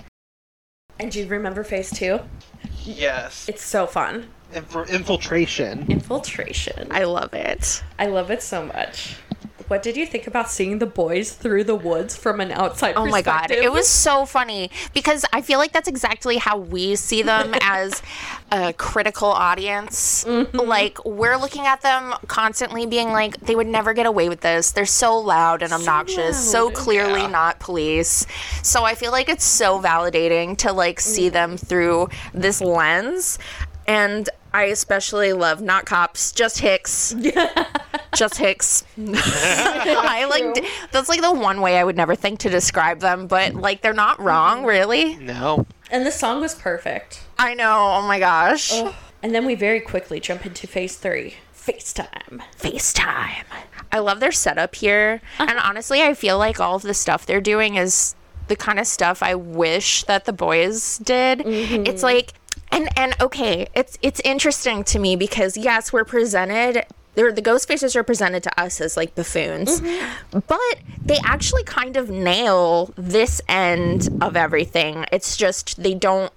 And do you remember phase two? Yes. It's so fun. Inf- infiltration. Infiltration. I love it. I love it so much. What did you think about seeing the boys through the woods from an outside Oh my god, it was so funny because I feel like that's exactly how we see them *laughs* as a critical audience. Mm-hmm. Like we're looking at them constantly being like they would never get away with this. They're so loud and obnoxious, so loud. clearly Yeah. not police. So I feel like it's so validating to like see mm-hmm. them through this lens and I especially love not cops, just Hicks. *laughs* just Hicks. *laughs* I like that's like the one way I would never think to describe them, but like they're not mm-hmm. wrong, really. No. And the song was perfect. I know. Oh my gosh. And then we very quickly jump into phase three FaceTime. FaceTime. I love their setup here. Uh-huh. And honestly, I feel like all of the stuff they're doing is the kind of stuff I wish that the boys did. Mm-hmm. It's like and and okay, it's it's interesting to me because yes, we're presented the Ghostfacers are presented to us as like buffoons, but they actually kind of nail this end of everything. It's just they don't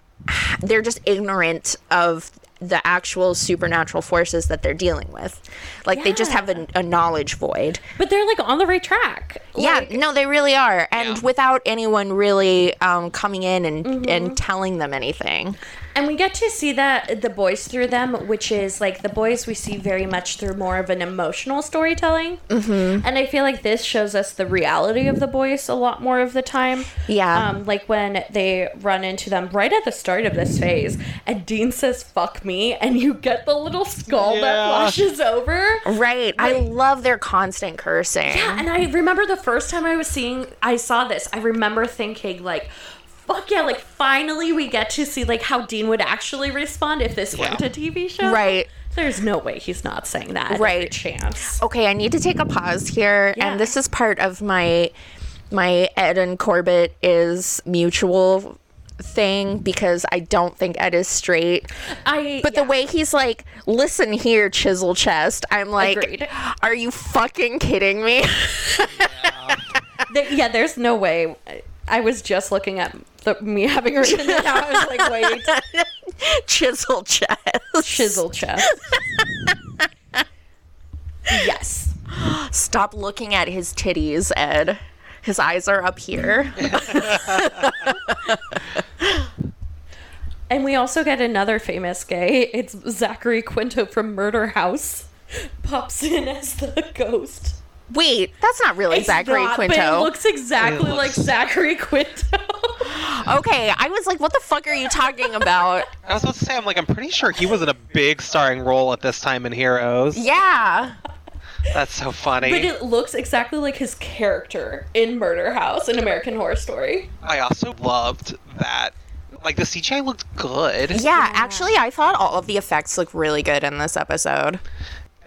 they're just ignorant of the actual supernatural forces that they're dealing with. Like they just have a, a knowledge void. But they're like on the right track. yeah, no, they really are, and Yeah. without anyone really um, coming in and and telling them anything. And we get to see that the boys through them, which is like the boys we see very much through more of an emotional storytelling. Mm-hmm. And I feel like this shows us the reality of the boys a lot more of the time. Yeah. Um, like when they run into them right at the start of this phase, and Dean says "fuck me," and you get the little skull that Yeah. flashes over. Right. I love their constant cursing. Yeah, and I remember the first time I was seeing, I saw this. I remember thinking like, "Fuck yeah!" Like finally we get to see like how Dean would actually respond if this went a TV show. Right. There's no way he's not saying that. Right. chance. Okay, I need to take a pause here, Yeah. and this is part of my my Ed and Corbett is mutual thing because I don't think Ed is straight. I. But the way he's like, listen here, chisel chest, I'm like, Agreed. are you fucking kidding me? *laughs* there- yeah, there's no way. I- I was just looking at the, me having written it down. I was like, wait, *laughs* chisel chest. chisel chest. yes. Stop looking at his titties, Ed. His eyes are up here. *laughs* And we also get another famous gay. It's Zachary Quinto from Murder House. Pops in as the ghost. Wait, that's not really It's Zachary not, But Quinto. it looks exactly It like looks- Zachary Quinto. *laughs* okay, I was like, what the fuck are you talking about? I was about to say, I'm like, I'm pretty sure he was in a big starring role at this time in Heroes. Yeah. That's so funny. but it looks exactly like his character in Murder House in American Horror Story. I also loved that. Like, the CGI looked good. Yeah, actually, I thought all of the effects look really good in this episode.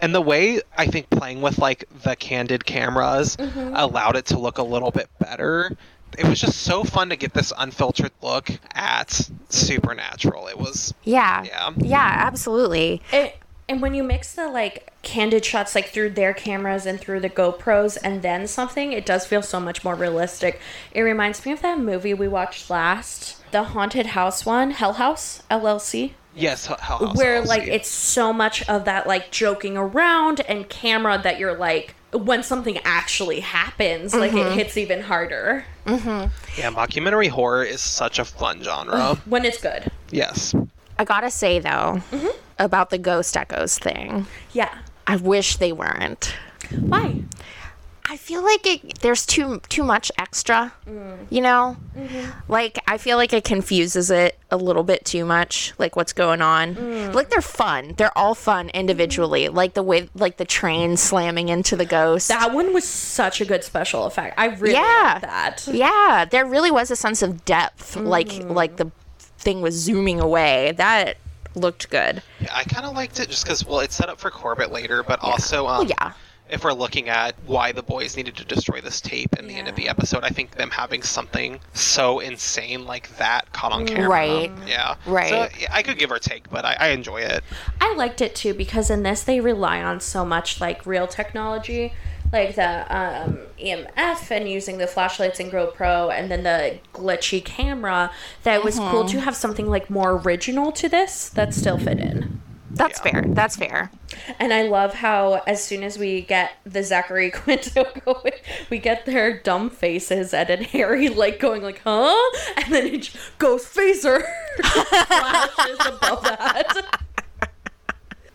And the way I think playing with, like, the candid cameras mm-hmm. allowed it to look a little bit better. It was just so fun to get this unfiltered look at Supernatural. It was, Yeah. Yeah. Yeah, absolutely. It, and when you mix the like candid shots like through their cameras and through the GoPros and then something, it does feel so much more realistic. It reminds me of that movie we watched last, the haunted house one, Hell House LLC. Yes, Hell House where LLC. like it's so much of that like joking around and camera that you're like when something actually happens like it mm-hmm. hits even harder mm-hmm. Yeah, mockumentary horror is such a fun genre. when it's good yes. I gotta say, though, mm-hmm. about the ghost echoes thing, yeah I wish they weren't. why I feel like it, there's too too much extra, mm. you know. Mm-hmm. Like I feel like it confuses it a little bit too much. Like what's going on? Mm. Like they're fun. They're all fun individually. Mm-hmm. Like the way like the train slamming into the ghost. that one was such a good special effect i really Yeah. liked that yeah, there really was a sense of depth. Like mm. like the thing was zooming away. That looked good. Yeah, I kind of liked it just because, well, it's set up for Corbett later, but also, um, Well, yeah. If we're looking at why the boys needed to destroy this tape in the end of the episode, I think them having something so insane like that caught on camera. Right. Yeah. Right. So yeah, I could give or take, but I, I enjoy it. I liked it too because in this they rely on so much like real technology, like the um, EMF and using the flashlights and GoPro, and then the glitchy camera. That it was cool to have something like more original to this that still fit in. That's Yeah. fair. That's fair. And I love how as soon as we get the Zachary *laughs* Quinto going, we get their dumb faces Ed and Harry like going like, huh? And then it just goes phaser flashes above that.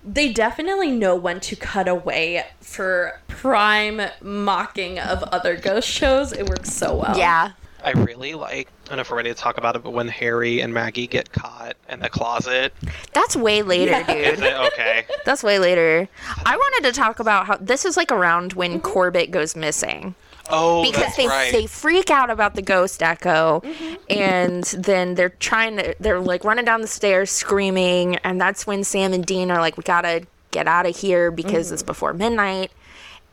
They definitely know when to cut away for prime mocking of other ghost shows. It works so well. Yeah. I really like. I don't know if we're ready to talk about it, but when Harry and Maggie get caught in the closet, That's way later, is dude. it okay? *laughs* That's way later. I wanted to talk about how this is like around when mm-hmm. Corbett goes missing. Oh, because that's they right. they freak out about the ghost echo mm-hmm. and then they're trying to they're like running down the stairs screaming and that's when Sam and Dean are like we got to get out of here because it's mm-hmm. before midnight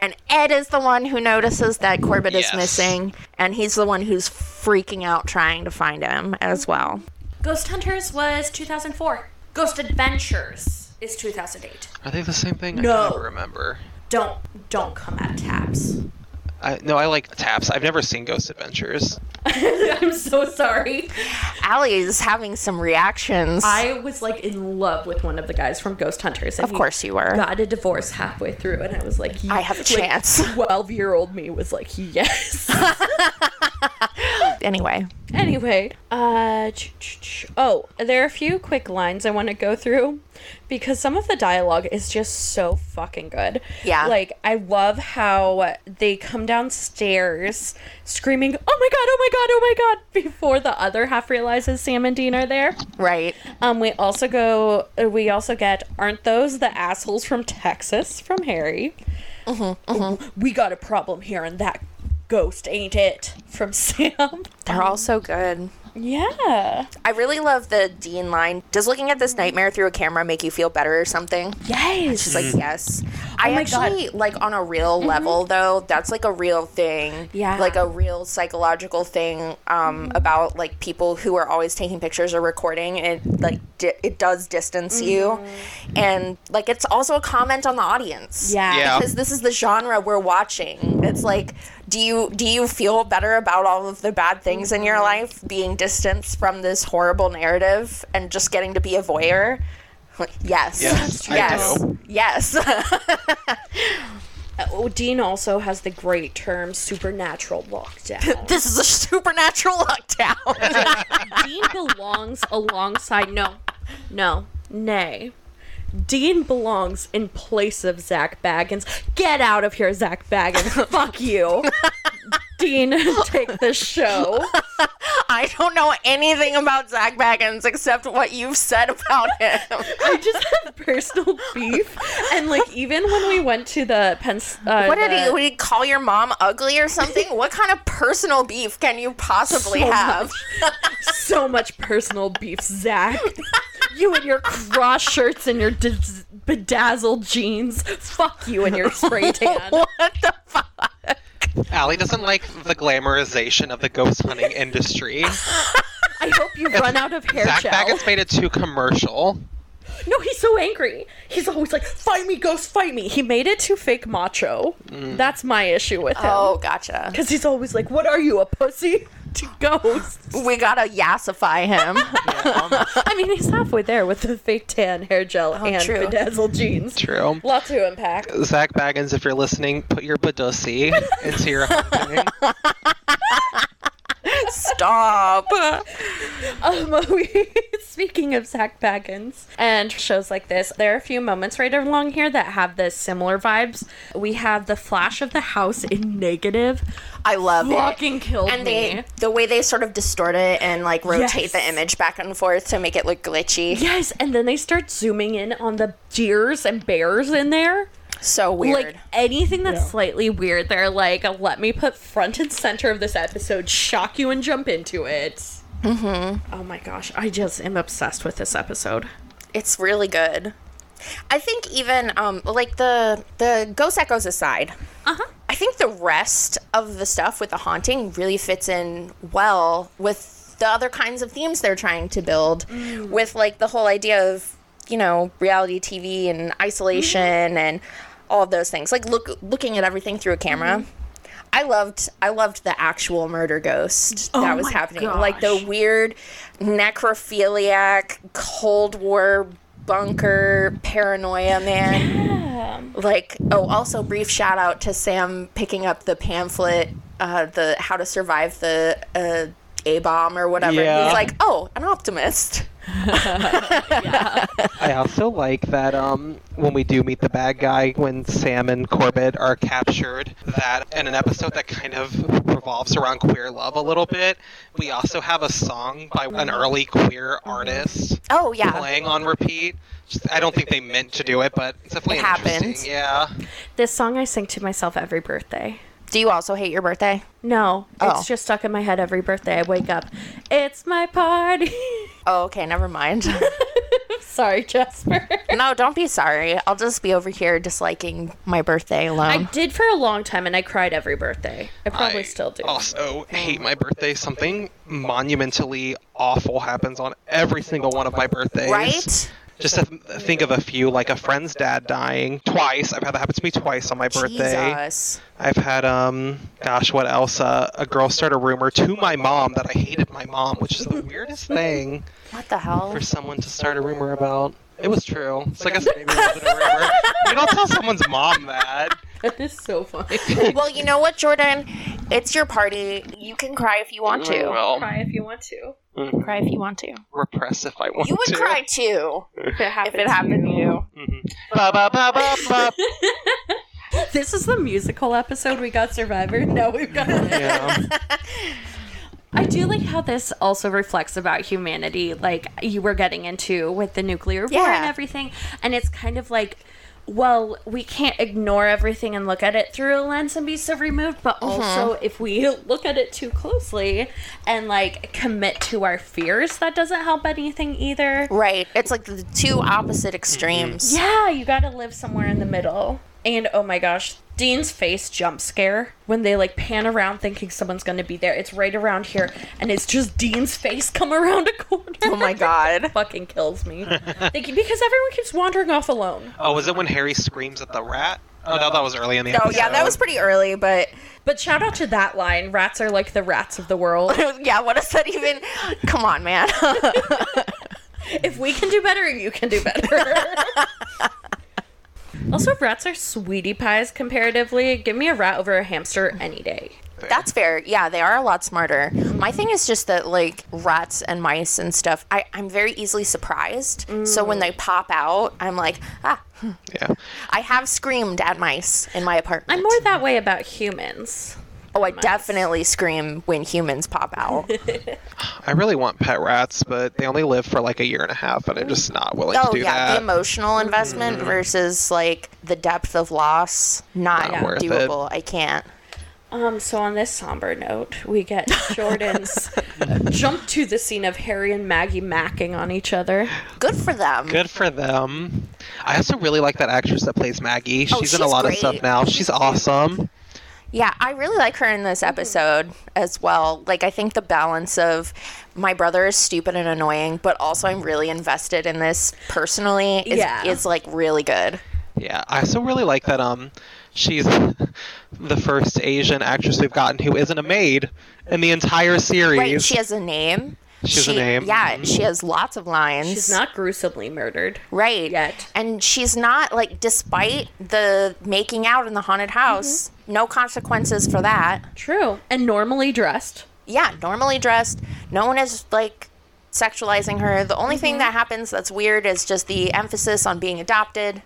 and Ed is the one who notices that Corbett is missing and he's the one who's freaking out trying to find him as well. Ghost Hunters was 2004. Ghost Adventures is 2008. Are they the same thing? I No. can remember. Don't don't come at taps. I, no, I like Taps. I've never seen Ghost Adventures. *laughs* I'm so sorry. Allie is having some reactions. I was like in love with one of the guys from Ghost Hunters. and of he course you were. Got a divorce halfway through, and I was like, I have a like, chance. *laughs* Twelve-year-old me was like, yes. *laughs* Anyway, Anyway, uh, oh, there are a few quick lines I want to go through because some of the dialogue is just so fucking good. Yeah. Like, I love how they come downstairs screaming, oh my god, oh my god, oh my god, *laughs* before the other half realizes Sam and Dean are there. right. Um, we also go, uh, we also get, aren't those the assholes from Texas from Harry? Mm-hmm, We got a problem here, and that ghost ain't it from *laughs* Sam. They're all so good. Yeah. I really love the Dean line. Does looking at this nightmare through a camera make you feel better or something? Yes. She's like, yes. Oh I Oh my God. actually, like, on a real mm-hmm. level, though, that's like a real thing. Yeah. Like a real psychological thing um, mm-hmm. about, like, people who are always taking pictures or recording. It, like, di- it does distance you. Mm-hmm. And, like, it's also a comment on the audience. Yeah. Yeah. Because this is the genre we're watching. It's like, do you do you feel better about all of the bad things in your mm-hmm. life being distanced from this horrible narrative and just getting to be a voyeur? *laughs* Yes. Yes, I yes. do. Yes. *laughs* Oh, Dean also has the great term supernatural lockdown. *laughs* this is a supernatural lockdown. Dean belongs alongside. No, no, nay. Dean belongs in place of Zak Bagans. Get out of here, Zak Bagans. *laughs* Fuck you. Dean, *laughs* take the show. I don't know anything about Zak Bagans except what you've said about him. I just have personal beef. And, like, even when we went to the Pens. Uh, What did the- he, would he call your mom ugly or something? what kind of personal beef can you possibly So have? so much personal beef, Zak. *laughs* You and your cross shirts and your d- bedazzled jeans. Fuck you and your spray *laughs* tan. what the fuck? Allie doesn't like the glamorization of the ghost hunting *laughs* industry. I hope you run out of hair Zak gel. Baggett's made it too commercial. No, he's so angry. He's always like, "Fight me, ghost, fight me." He made it too fake macho. Mm. That's my issue with him. Oh, gotcha. Because he's always like, "What are you, a pussy?" *laughs* To ghosts. We gotta yassify him. *laughs* Um, *laughs* I mean, he's halfway there with the fake tan hair gel oh, and true. bedazzled jeans. True. Lot to unpack. Zak Bagans, if you're listening, put your badussy into your hunting. Stop. Um, *laughs* we, speaking of Zak Bagans and shows like this, there are a few moments right along here that have the similar vibes. We have the flash of the house in negative. I love it. Fucking killed And me. they, the way they sort of distort it and like rotate Yes. the image back and forth to make it look glitchy. Yes, and then they start zooming in on the deers and bears in there. So weird. Like anything that's slightly weird, they're like, let me put front and center of this episode, shock you and jump into it. Mm-hmm. Oh my gosh, I just am obsessed with this episode. it's really good. I think even um like the the ghost echoes aside, Uh-huh. I think the rest of the stuff with the haunting really fits in well with the other kinds of themes they're trying to build with like the whole idea of, you know, reality TV and isolation and all of those things. Like look looking at everything through a camera. I loved I loved the actual murder ghost that was my happening. Like the weird necrophiliac Cold War bunker paranoia man. Like oh, also brief shout out to Sam picking up the pamphlet, uh, the how to survive the uh, A bomb or whatever. Yeah. He's like, oh, an optimist. Yeah. *laughs* I also like that um, when we do meet the bad guy, when Sam and Corbett are captured, that in an episode that kind of revolves around queer love a little bit, we also have a song by an early queer artist Oh yeah. playing on repeat. Just- I don't think they meant to do it, but it's definitely It happened. interesting. Yeah. This song I sing to myself every birthday. Do you also hate your birthday? No, Oh. it's just stuck in my head every birthday. I wake up. It's my party. *laughs* Oh, okay, never mind. *laughs* Sorry, Jasper. *laughs* no, don't be sorry. I'll just be over here disliking my birthday alone. I did for a long time, and I cried every birthday. I probably I still do. Also, hate my birthday. Something monumentally awful happens on every single one of my birthdays. right? Just to th- think of a few, like a friend's dad dying twice. I've had that happen to me twice on my birthday. Jesus. I've had, um, gosh, what else? Uh, a girl start a rumor to my mom that I hated my mom, which is the weirdest thing What the hell? for someone to start a rumor about. It was true. So I guess maybe it wasn't a rumor. You don't tell someone's mom that. That is so funny. *laughs* well, you know what, Jordan? It's your party. You can cry if you want to. Well, cry if you want to. Mhm. Cry if you want to. repress if I want You would to. cry too If it happened, if it happened to you. Mhm. Ba, ba, ba. *laughs* This is the musical episode. We got Survivor. *laughs* No, we've got. Yeah. *laughs* I do like how this also reflects about humanity, like you were getting into with the nuclear war Yeah. and everything. And it's kind of like, well, we can't ignore everything and look at it through a lens and be so removed, but mm-hmm. also if we look at it too closely and like commit to our fears, that doesn't help anything either. Right. It's like the two opposite mm-hmm. extremes. Yeah, you gotta live somewhere in the middle. And oh my gosh, Dean's face jump scare when they like pan around thinking someone's gonna be there. It's right around here, and it's just Dean's face come around a corner. Oh my god. *laughs* Fucking kills me. Thank you, because everyone keeps wandering off alone. Oh, was it when Harry screams at the rat? Oh no, that was early in the Episode. Oh yeah, that was pretty early, but But shout out to that line. Rats are like the rats of the world. *laughs* yeah, what does that even? Come on, man. *laughs* if we can do better, you can do better. Also, rats are sweetie pies comparatively. Give me a rat over a hamster any day. That's fair. Yeah, they are a lot smarter. My thing is just that like rats and mice and stuff, I, I'm very easily surprised. So when they pop out, I'm like, ah. Yeah. I have screamed at mice in my apartment. I'm more that way about humans. Oh, I definitely scream when humans pop out. *laughs* I really want pet rats, but they only live for like a year and a half, and I'm just not willing oh to do yeah, that. Oh yeah, the emotional investment versus like the depth of loss, not Not worth it. doable. I can't. Um, so on this somber note, we get Jordan's *laughs* jump to the scene of Harry and Maggie macking on each other. Good for them. Good for them. I also really like that actress that plays Maggie. She's, Oh, in a lot great. of stuff now. She's awesome. Yeah, I really like her in this episode as well. Like, I think the balance of my brother is stupid and annoying, but also I'm really invested in this personally is, Yeah. is like really good. Yeah, I also really like that. Um, she's *laughs* the first Asian actress we've gotten who isn't a maid in the entire series. Right? She has a name. She has a name. Yeah, she has lots of lines. She's not gruesomely murdered. right yet. and she's not like, despite the making out in the haunted house, no consequences for that. True. And normally dressed. yeah, normally dressed. No one is like sexualizing her. The only thing mm-hmm. that happens that's weird is just the emphasis on being adopted,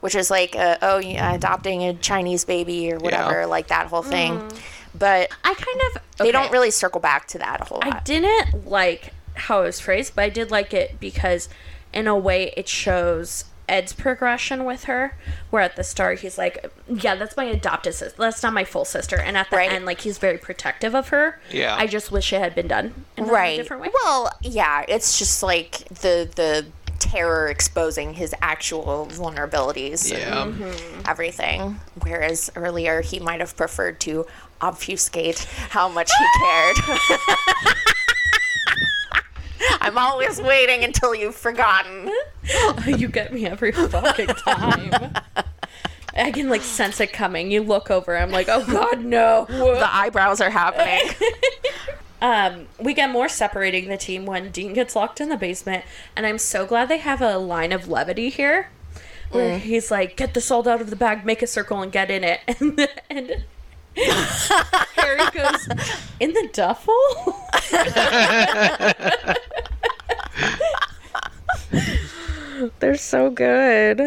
which is like, uh, oh, yeah, uh, adopting a Chinese baby or whatever, Yeah. like that whole thing. Mm-hmm. But I kind of they don't really circle back to that a whole I lot. didn't like how it was phrased, but I did like it because, in a way, it shows Ed's progression with her. Where at the start he's like, "Yeah, that's my adopted sister. That's not my full sister," and at the Right. end, like he's very protective of her. Yeah. I just wish it had been done in a right. different way. Well, yeah, it's just like the the terror exposing his actual vulnerabilities Yeah. and everything. Whereas earlier he might have preferred to obfuscate how much he cared. *laughs* *laughs* I'm always waiting until you've forgotten. *laughs* you get me every fucking time. I can like sense it coming. You look over, I'm like, oh god, no. The eyebrows are happening. *laughs* Um, we get more separating the team when Dean gets locked in the basement, and I'm so glad they have a line of levity here, where he's like, "Get the salt out of the bag, make a circle, and get in it," and and *laughs* Harry goes, "In the duffel." *laughs* They're so good.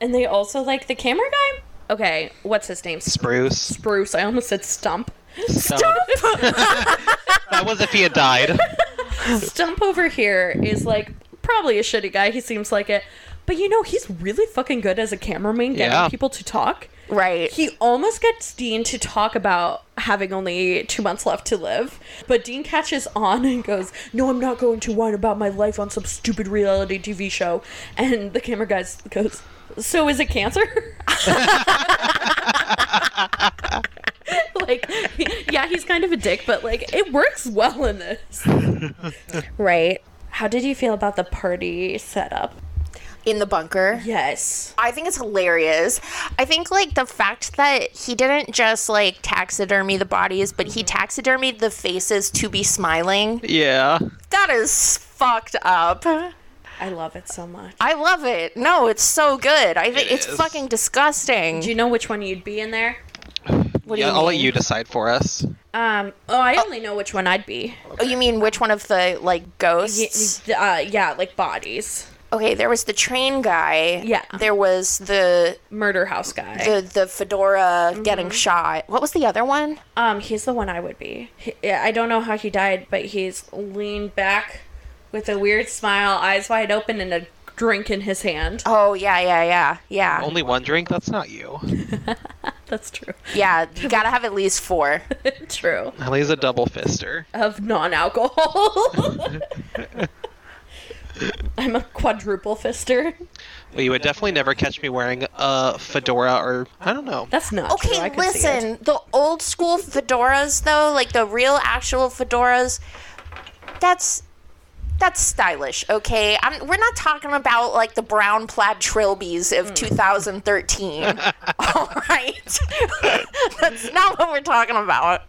And they also like the camera guy. Okay, what's his name? Spruce. Spruce. I almost said Stump. Stump. *laughs* that was if he had died. Stump over here is like probably a shitty guy. He seems like it. But you know, he's really fucking good as a cameraman getting Yeah. people to talk. Right. He almost gets Dean to talk about having only two months left to live. But Dean catches on and goes, No, I'm not going to whine about my life on some stupid reality TV show. And the camera guy goes, So is it cancer? *laughs* like, yeah, he's kind of a dick, but like, it works well in this. *laughs* right. How did you feel about the party setup? In the bunker. Yes. I think it's hilarious. I think like the fact that he didn't just like taxidermy the bodies, but he taxidermied the faces to be smiling. Yeah. That is fucked up. I love it so much. I love it. No, it's so good. I think It it's is. fucking disgusting. Do you know which one you'd be in there? What do you I'll let you decide for us. Um. Oh, I only know which one I'd be. Oh, you mean which one of the like Y- ghosts? uh, yeah, like bodies. Okay, there was the train guy. Yeah. There was the Murder house guy. the the fedora Mm-hmm. getting shot. What was the other one? um, he's the one I would be. He, I don't know how he died, but he's leaned back with a weird smile, eyes wide open, and a drink in his hand. Oh yeah, yeah, yeah, yeah. Only one drink? That's not you. *laughs* That's true. Yeah, you gotta have at least four. *laughs* true. Ellie's a double fister. Of non-alcohol. *laughs* I'm a quadruple fister. Well, you would definitely never catch me wearing a fedora or I don't know. That's not true. I Okay, could see it. listen. The old school fedoras, though, like the real actual fedoras, that's that's stylish. Okay, I'm, we're not talking about like the brown plaid trilbies of hmm. 2013. *laughs* *laughs* All right, *laughs* that's not what we're talking about.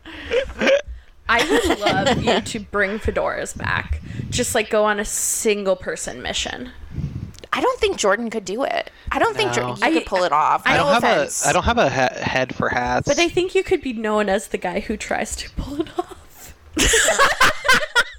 I would love you to bring fedoras back. Just like go on a single person mission. I don't think Jordan could do it. I don't think No. Jordan, you I- could pull it off. I no don't have offense. a I don't have a he- head for hats. But I think you could be known as the guy who tries to pull it off. *laughs* *laughs*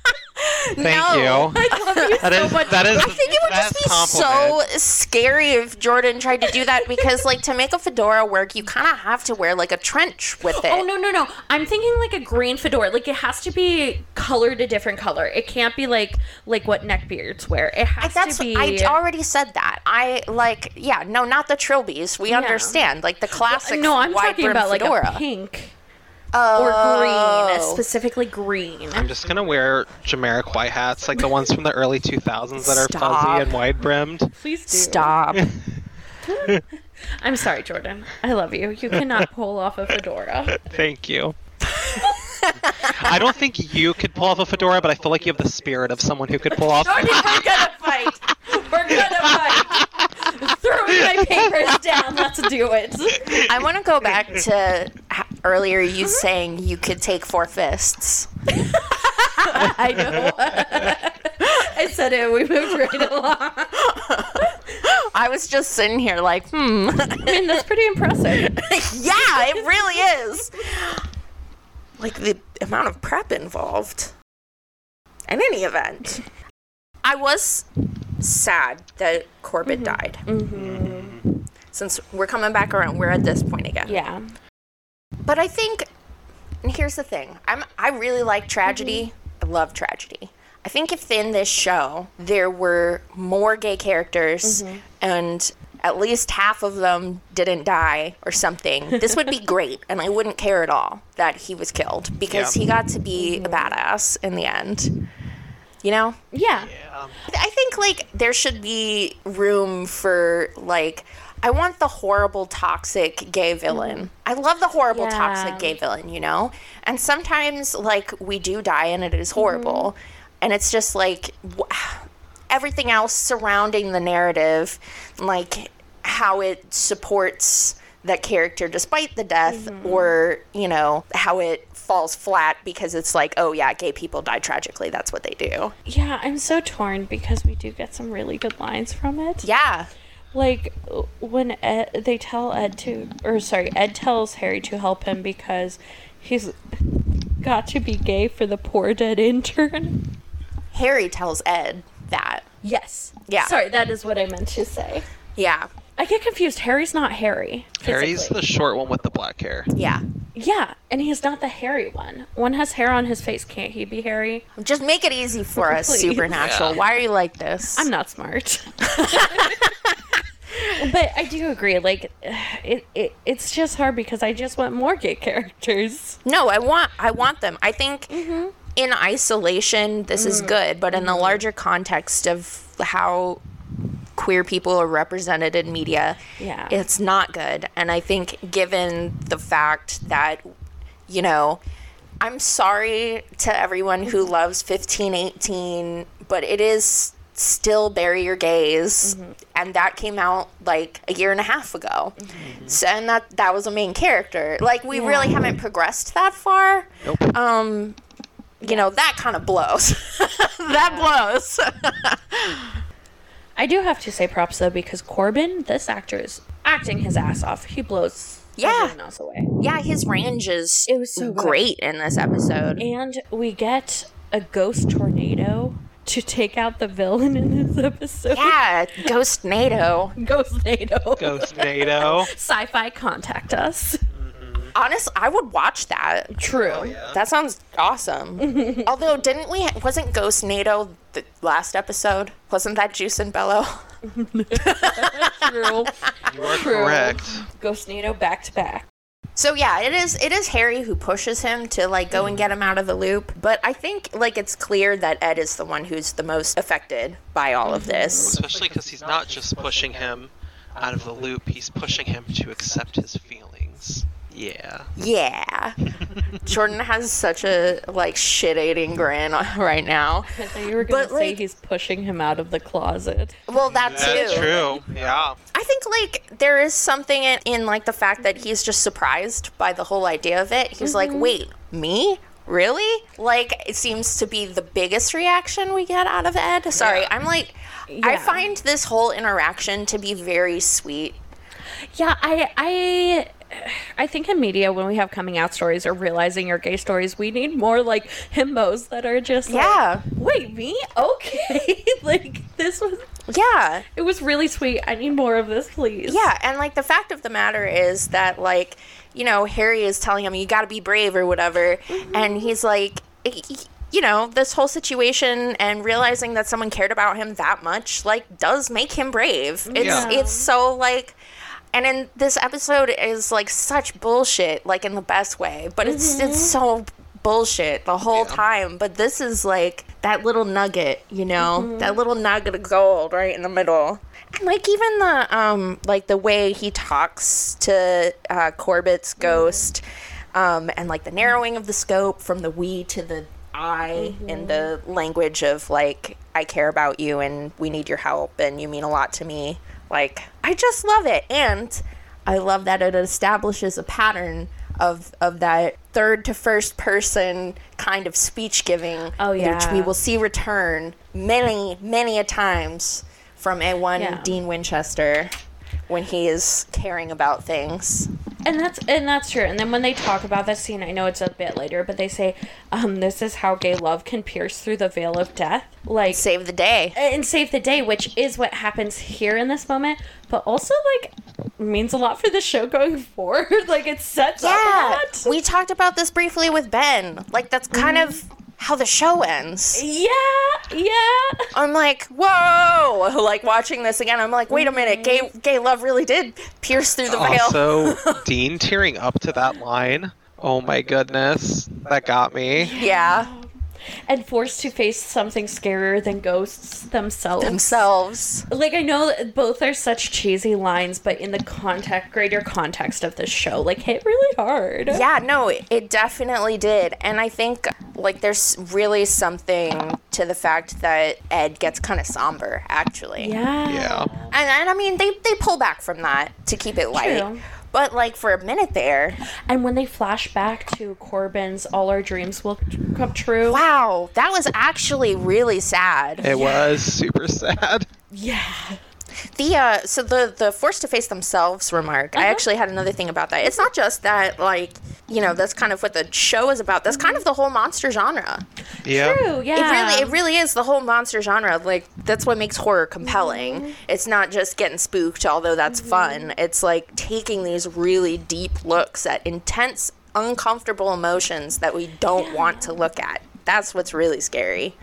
Thank No. you. I love *laughs* you That so is much. that is I think it would just best be so scary if Jordan tried to do that because, like, to make a fedora work, you kind of have to wear like a trench with it. Oh no no no! I'm thinking like a green fedora. Like it has to be colored a different color. It can't be like like what neckbeards wear. It has That's to be. I already said that. I like yeah no not the trilbies. We understand like the classic. no, I'm wide talking brim about like fedora. a pink oh. or green, oh. specifically green. I'm just gonna wear generic white hats like the ones from the early 2000s that are Stop. fuzzy and wide brimmed. Please do. Stop. *laughs* *laughs* I'm sorry, Jordan. I love you. You cannot pull off a fedora. Thank you. I don't think you could pull off a fedora, but I feel like you have the spirit of someone who could pull off. Jordan, we're gonna fight. We're gonna fight. *laughs* *laughs* Throwing my papers down. Let's do it. I want to go back to earlier you saying you could take four fists. *laughs* I know. *laughs* I said it. We moved right along. I was just sitting here like, hmm. I mean, that's pretty impressive. yeah, it really is. Like the amount of prep involved. In any event, I was sad that Corbett mm-hmm. died. Mm-hmm. Since we're coming back around, we're at this point again. Yeah. But I think, and here's the thing: I'm I really like tragedy. Mm-hmm. I love tragedy. I think if in this show there were more gay characters and at least half of them didn't die or something, this would be *laughs* great, and I wouldn't care at all that he was killed because Yeah. he got to be a badass in the end. You know, Yeah. I think like there should be room for like I want the horrible toxic gay villain. Mm-hmm. I love the horrible Yeah. toxic gay villain, you know? And sometimes like we do die and it is mm-hmm. horrible. And it's just like w- everything else surrounding the narrative like how it supports that character despite the death mm-hmm. or, you know, how it falls flat because it's like, oh yeah, gay people die tragically. That's what they do. Yeah, I'm so torn because we do get some really good lines from it. Yeah. Like when Ed, they tell Ed to, or sorry, Ed tells Harry to help him because he's got to be gay for the poor dead intern. Harry tells Ed that. Yes. Yeah. Sorry, that is what I meant to say. Yeah. I get confused. Harry's not Harry. Harry's the short one with the black hair. Yeah. Yeah, and he's not the hairy one. One has hair on his face. Can't he be hairy? Just make it easy for us, Please. Supernatural. Yeah. Why are you like this? I'm not smart. *laughs* *laughs* but I do agree. Like, it, it it's just hard because I just want more gay characters. No, I want I want them. I think mm-hmm. in isolation this is mm. good, but in the mm-hmm. larger context of how queer people are represented in media, Yeah. it's not good. And I think given the fact that you know, I'm sorry to everyone who loves 1518, but it is still bury your gays and that came out like a year and a half ago. So and that that was a main character. Like we really haven't progressed that far. Nope. um you know that kind of blows. *laughs* That blows *laughs* I do have to say props though because Corbin, this actor, is acting his ass off. He blows Yeah. everyone else away. yeah his range is It was so good. great in this episode And we get a ghost tornado to take out the villain in this episode. yeah ghost nato *laughs* Ghost NATO. Ghost NATO. *laughs* Sci-fi contact us. Honest i would watch that True. Oh, that sounds awesome. *laughs* Although, didn't we? Wasn't Ghost NATO the last episode? Wasn't that Jus in Bello? *laughs* True. You are True. correct. Ghost NATO back to back. So yeah, it is. It is Harry who pushes him to like go and get him out of the loop. But I think like it's clear that Ed is the one who's the most affected by all of mm-hmm. this. Especially because he's not just pushing him out of the loop, he's pushing him to accept his feelings. Yeah. Yeah, Jordan *laughs* has such a like shit-eating grin *laughs* right now. I thought you were gonna But, say like- he's pushing him out of the closet. Well, that too. That's true. Yeah. I think like there is something in, in like the fact that he's just surprised by the whole idea of it. He's like, mm-hmm. "Wait, me? Really?" Like it seems to be the biggest reaction we get out of Ed. Sorry, I'm like I find this whole interaction to be very sweet. Yeah, I I I think in media when we have coming out stories or realizing your gay stories, we need more like himbos that are just like, Yeah. Wait, me? Okay. *laughs* like this was Yeah. it was really sweet. I need more of this, please. Yeah, and like the fact of the matter is that like, you know, Harry is telling him you got to be brave or whatever, mm-hmm. and he's like he- he- you know, this whole situation and realizing that someone cared about him that much like does make him brave. It's Yeah. it's so like and in this episode is like such bullshit like in the best way, but it's it's so bullshit the whole Yeah. time, but this is like that little nugget, you know, that little nugget of gold right in the middle. And like even the um like the way he talks to uh, Corbett's ghost, um, and like the narrowing of the scope from the we to the I in the language of like I care about you and we need your help and you mean a lot to me. Like I just love it, and I love that it establishes a pattern of of that third to first person kind of speech giving, Oh, which we will see return many many a times from a one Yeah. Dean Winchester when he is caring about things. And that's and that's true. And then when they talk about that scene, I know it's a bit later, but they say, um, this is how gay love can pierce through the veil of death. Like Save the day. and save the day, which is what happens here in this moment, but also like means a lot for the show going *laughs* forward. like it sets Yeah, up that. we talked about this briefly with Ben. Like that's kind of how the show ends. yeah, yeah. I'm like, whoa! *laughs* Like watching this again, I'm like, wait a minute, mm-hmm. gay gay love really did pierce through the veil. Also, *laughs* Dean tearing up to that line. Oh my goodness. That got me. yeah, And forced to face something scarier than ghosts themselves. themselves. Like I know both are such cheesy lines, but in the context, greater context of this show, like hit really hard. Yeah, no, it- it definitely did, and I think like there's really something to the fact that Ed gets kind of somber, actually. Yeah. Yeah. and, and I mean they they pull back from that to keep it light. True. But like for a minute there, And when they flash back to Corbett's "All Our Dreams Will Come True," wow, that was actually really sad. It was super sad. yeah, The uh, so the the forced to face themselves remark. I mm-hmm. actually had another thing about that. It's not just that like you know, that's kind of what the show is about. That's kind of the whole monster genre. Yeah. True, yeah. It really, it really is the whole monster genre. Like that's what makes horror compelling. Mm-hmm. It's not just getting spooked, although that's mm-hmm. fun. It's like taking these really deep looks at intense, uncomfortable emotions that we don't want to look at. That's what's really scary.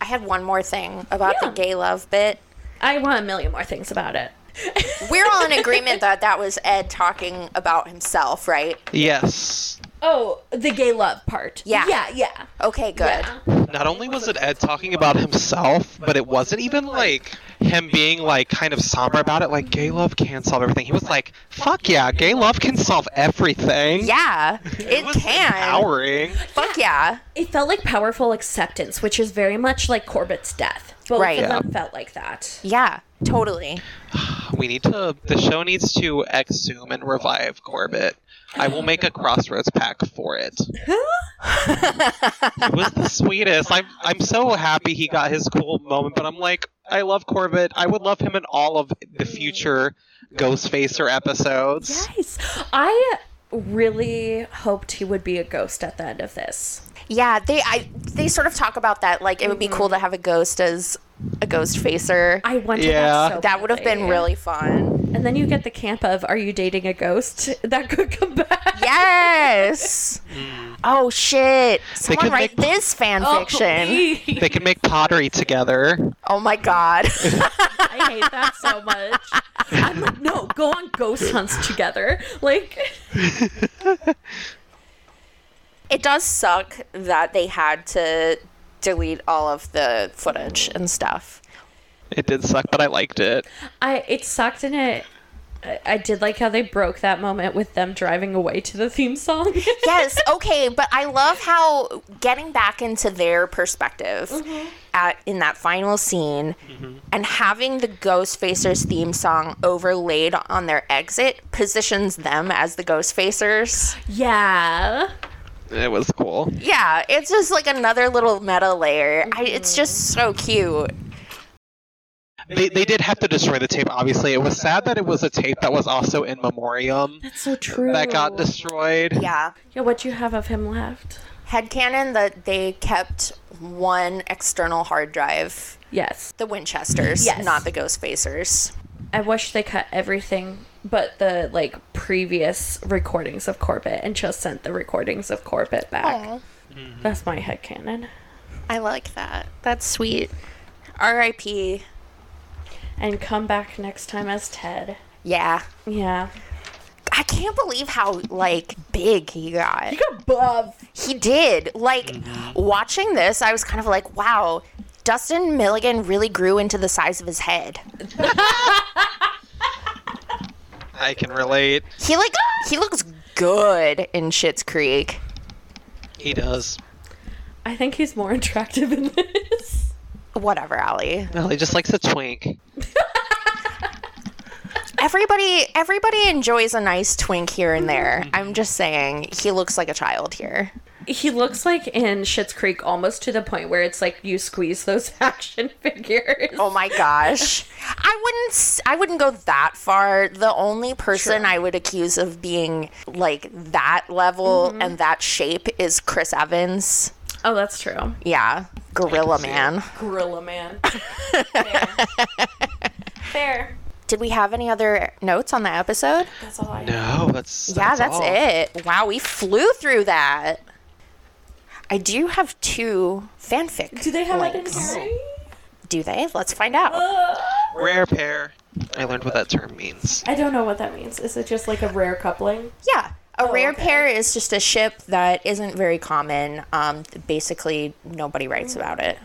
I had one more thing about Yeah. the gay love bit. I want a million more things about it. *laughs* We're all in agreement that that was Ed talking about himself, right? Yes. Oh, the gay love part. Yeah. Yeah, yeah. Okay, good. Yeah. Not only was it Ed talking about himself, but it wasn't even like him being like kind of somber about it, like gay love can't solve everything. He was like, fuck yeah, gay love can solve everything. Yeah, *laughs* It, it was can. empowering. Fuck yeah. It felt like powerful acceptance, which is very much like Corbett's death. Both Right. of Yeah. them felt like that. Yeah, totally. We need to. The show needs to exhume and revive Corbett. I will make a Crossroads pack for it. *laughs* He was the sweetest. I'm I'm so happy he got his cool moment, but I'm like, I love Corbett. I would love him in all of the future Ghostfacer episodes. Yes. I really hoped he would be a ghost at the end of this. Yeah, they I they sort of talk about that like it would be cool to mm-hmm. have a ghost as a ghost facer. I wanted Yeah. that so That would have been really fun. And then you get the camp of "Are you dating a ghost?" *laughs* That could come back. Yes. Mm. Oh shit! Someone could write make- this fan Oh, fiction. please. They can make pottery together. Oh my god. *laughs* I hate that so much. I'm like, no, go on ghost hunts together. Like, *laughs* it does suck that they had to delete all of the footage and stuff. It did suck, but I liked it. I it sucked and it. I- I did like how they broke that moment with them driving away to the theme song. *laughs* yes, okay, but I love how getting back into their perspective mm-hmm. at in that final scene mm-hmm. and having the Ghostfacers theme song overlaid on their exit positions them as the Ghostfacers. yeah. It was cool. Yeah, it's just like another little meta layer. I, it's just so cute. They, they did have to destroy the tape, obviously. It was sad that it was a tape that was also in memoriam That's so true. that got destroyed. Yeah. Yeah, what you have of him left? Headcanon that they kept one external hard drive. Yes. The Winchesters, Yes. not the Ghostfacers. I wish they cut everything but the like previous recordings of Corbett and just sent the recordings of Corbett back. Mm-hmm. That's my head headcanon. I like that. That's sweet. R.I.P. And come back next time as Ted. Yeah. Yeah. I can't believe how like big he got. Above. He did. Like mm-hmm. watching this, I was kind of like, wow, Dustin Milligan really grew into the size of his head. *laughs* *laughs* I can relate. He like he looks good in Schitt's Creek. He does. I think he's more *laughs* attractive in this. Whatever, Allie. Well, he just likes a twink. *laughs* Everybody everybody enjoys a nice twink here and there. I'm just saying he looks like a child here. He looks like in Schitt's Creek almost to the point where it's like you squeeze those *laughs* action figures. Oh my gosh. I wouldn't I wouldn't go that far. The only person I would accuse of being like that level mm-hmm. and that shape is Chris Evans. Oh, that's true. Yeah, Gorilla Man. Gorilla Man. *laughs* Fair. Fair. Did we have any other notes on the episode? That's all I No, that's. yeah, that's all. it. Wow, we flew through that. I do have two fanfic. Do they have it in links. Harry? Do they? Let's find out. Rare pair. I learned what that term means. I don't know what that means. Is it just like a rare coupling? Yeah. A Oh, rare okay. pair is just a ship that isn't very common. Um, basically, nobody writes about it.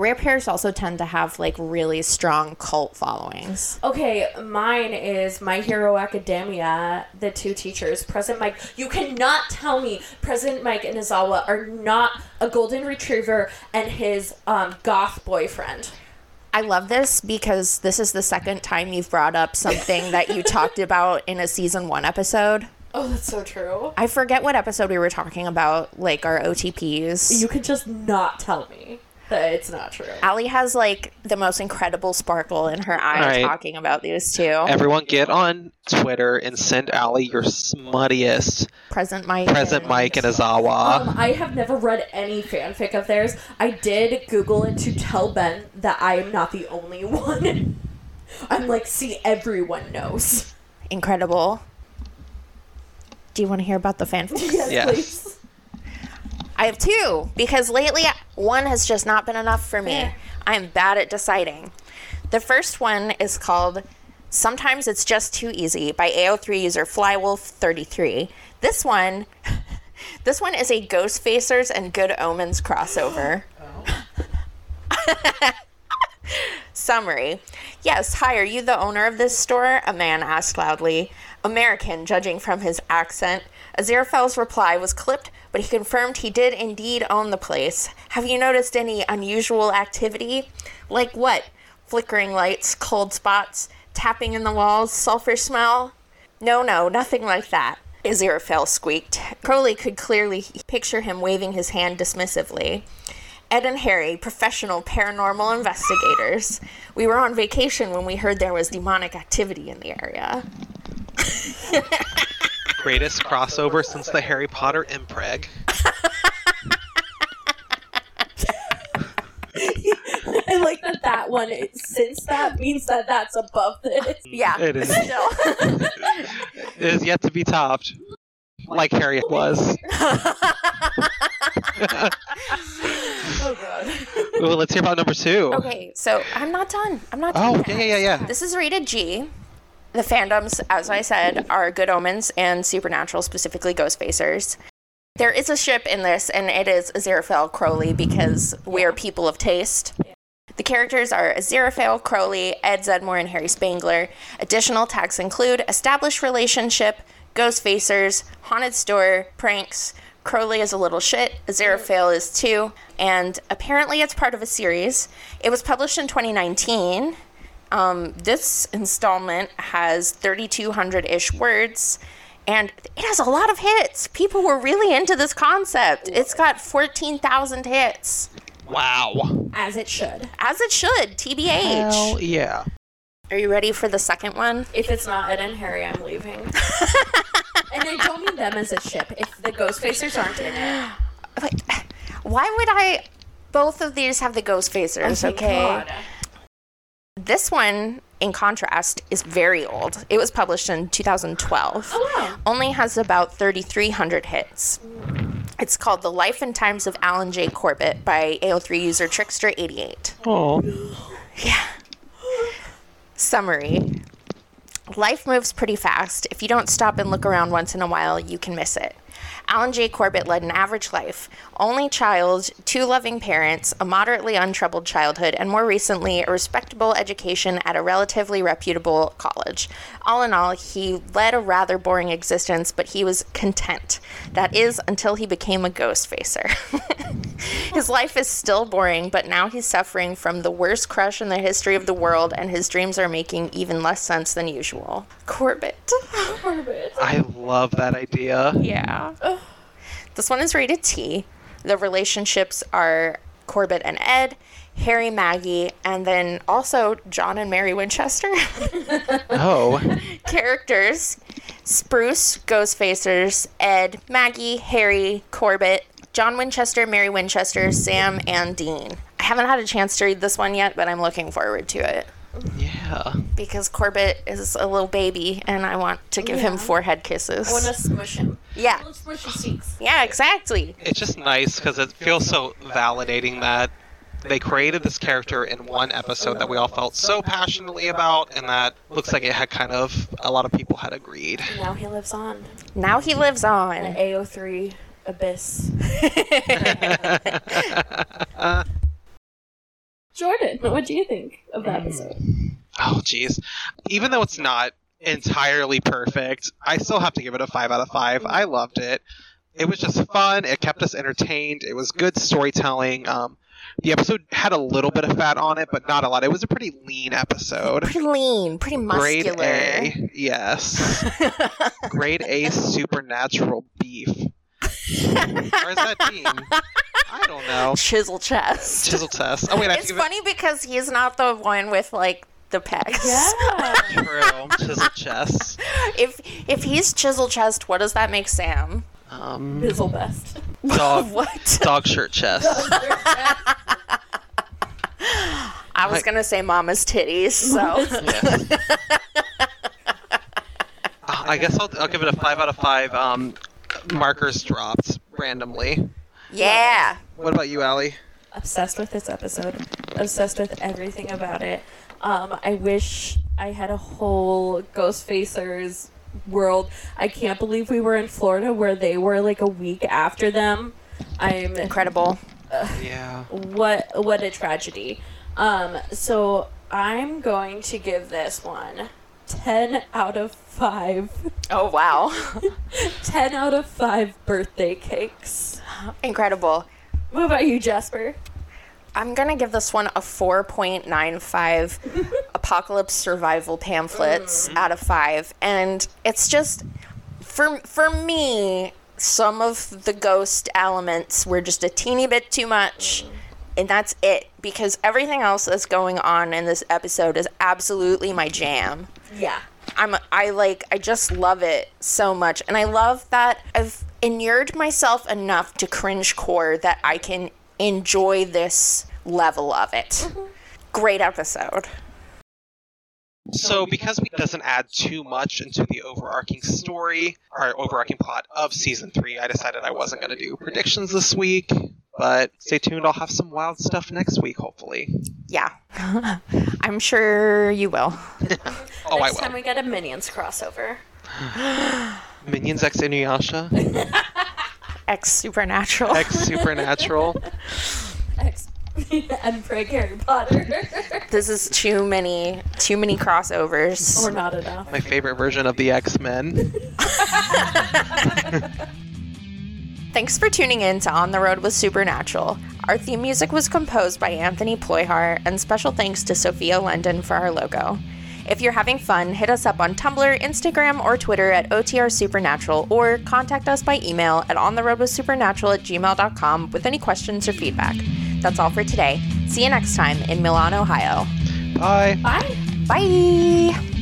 Rare pairs also tend to have like really strong cult followings. Okay, mine is My Hero Academia, the two teachers, Present Mic. You cannot tell me Present Mic and Aizawa are not a golden retriever and his um, goth boyfriend. I love this because this is the second time you've brought up something that you talked *laughs* about in a season one episode. Oh, that's so true. I forget what episode we were talking about, like our OTPs. You could just not tell me. That it's not true. Allie has like the most incredible sparkle in her eyes Right. talking about these two. Everyone get on Twitter and send Allie your smuttiest Present Mic. present Mic and Aizawa. Um, I have never read any fanfic of theirs. I did Google it to tell Ben that I am not the only one. *laughs* I'm like, see, everyone knows. Incredible. Do you want to hear about the fanfic? *laughs* Yes, Yes. I have two because lately one has just not been enough for me. Yeah. I am bad at deciding. The first one is called Sometimes It's Just Too Easy by AO3 user Flywolf33. This one *laughs* this one is a Ghost Facers and Good Omens crossover. *gasps* *laughs* Summary. Yes, hi, are you the owner of this store? A man asked loudly. American, judging from his accent. Aziraphale's reply was clipped, but he confirmed he did indeed own the place. Have you noticed any unusual activity? Like what? Flickering lights, cold spots, tapping in the walls, sulfur smell? No, no, nothing like that. Aziraphale squeaked. Crowley could clearly picture him waving his hand dismissively. Ed and Harry, professional paranormal investigators. We were on vacation when we heard there was demonic activity in the area. *laughs* Greatest crossover since the Harry Potter impreg. *laughs* I like that that one, since that means that that's above this. *laughs* Yeah, It is. still. *laughs* It is yet to be topped. Like Harry was. Oh, God. Ooh, let's hear about number two. okay, so I'm not done. I'm not done. Oh, yeah, yeah, yeah, yeah. This is rated G. The fandoms, as I said, are Good Omens and Supernatural, specifically Ghostfacers. There is a ship in this, and it is Aziraphale Crowley because we are people of taste. The characters are Aziraphale, Crowley, Ed Zedmore, and Harry Spangler. Additional tags include established relationship, Ghostfacers, haunted store, pranks. Crowley is a little shit. Aziraphale is too, and apparently it's part of a series. It was published in 2019. Um, this installment has 3,200 ish words, and it has a lot of hits. People were really into this concept. It's got 14,000 hits, Wow. As it should. as it should. TBH. Hell yeah. Are you ready for the second one? If it's not Ed and Harry, I'm leaving. *laughs* and I don't mean them as a ship. If the Ghostfacers aren't in it. Wait, why would I? Both of these have the ghost facers, Thank okay? God. This one, in contrast, is very old. It was published in 2012. Oh, wow. Only has about 3,300 hits. It's called The Life and Times of Alan J. Corbett by AO3 user Trickster88. Oh. Yeah. Summary Life moves pretty fast. If you don't stop and look around once in a while, you can miss it. Alan J. Corbett led an average life. Only child, two loving parents, a moderately untroubled childhood, and more recently, a respectable education at a relatively reputable college. All in all, he led a rather boring existence, but he was content. That is, until he became a ghost facer. *laughs* his life is still boring, but now he's suffering from the worst crush in the history of the world, and his dreams are making even less sense than usual. Corbett. *laughs* Corbett. I love that idea. Yeah. This one is rated T. The relationships are Corbett and Ed, Harry, Maggie, and then also John and Mary Winchester. *laughs* Oh. Characters Spruce, Ghostfacers, Ed, Maggie, Harry, Corbett, John Winchester, Mary Winchester, Sam, and Dean. I haven't had a chance to read this one yet, but I'm looking forward to it Yeah. because Corbett is a little baby and I want to give him forehead kisses. I want to smush him. yeah. Little smushy cheeks. Yeah, exactly. It's just nice because it feels so validating that they created this character in one episode that we all felt so passionately about, and that looks like it had kind of a lot of people had agreed. Now he lives on. Now he lives An on. AO3 abyss. *laughs* *laughs* *laughs* Jordan, what do you think of the episode? Oh, jeez. Even though it's not entirely perfect, I still have to give it a 5 out of 5. I loved it. It was just fun. It kept us entertained. It was good storytelling. Um, the episode had a little bit of fat on it, but not a lot. It was a pretty lean episode. Pretty lean, pretty Grade muscular. A, yes. *laughs* Grade A supernatural beef. Or is that Dean? *laughs* I don't know. Chisel chest. Chisel chest. Oh wait, I It's think of funny because he's not the one with like the pecs. Yeah. *laughs* true. Chisel chest. If if he's chisel chest, what does that make Sam? Um, Bizzle best. dog. *laughs* What? Dog shirt chest. I was I- gonna say mama's titties, so Uh, I guess I'll, I'll give it a five out of five. Um, markers dropped randomly. yeah. What about you, Allie? Obsessed with this episode. Obsessed with everything about it. Um, I wish I had a whole Ghostfacers world. I can't believe we were in Florida where they were like a week after them. I'm Incredible. Yeah. what what a tragedy. Um, so I'm going to give this one 10 out of 5. Oh wow. *laughs* 10 out of 5 birthday cakes. Incredible. What about you, Jasper? I'm gonna give this one a 4.95 *laughs* apocalypse survival pamphlets mm. out of five, and it's just for for me. Some of the ghost elements were just a teeny bit too much, mm. And that's it. Because everything else that's going on in this episode is absolutely my jam. Yeah. I'm I like I just love it so much and I love that I've inured myself enough to cringe core that I can enjoy this level of it. Mm-hmm. Great episode. So, because it doesn't add too much into the overarching story or overarching plot of season three, I decided I wasn't going to do predictions this week. But stay tuned; I'll have some wild stuff next week, hopefully. Yeah. *laughs* I'm sure you will. *laughs* Oh, I Next time will. we get a Minions crossover. *gasps* Minions X Inuyasha, *laughs* X Supernatural. X Supernatural. X and Frank Harry Potter. This is too many too many crossovers. or not enough. My favorite version of the X Men. Thanks for tuning in to On the Road with Supernatural. Our theme music was composed by Anthony Ployhar, and special thanks to Sophia London for our logo. If you're having fun, hit us up on Tumblr, Instagram, or Twitter at OTR Supernatural, or contact us by email at ontheroadwithsupernatural at gmail.com with any questions or feedback. That's all for today. See you next time in Milan, Ohio. Bye. Bye. Bye!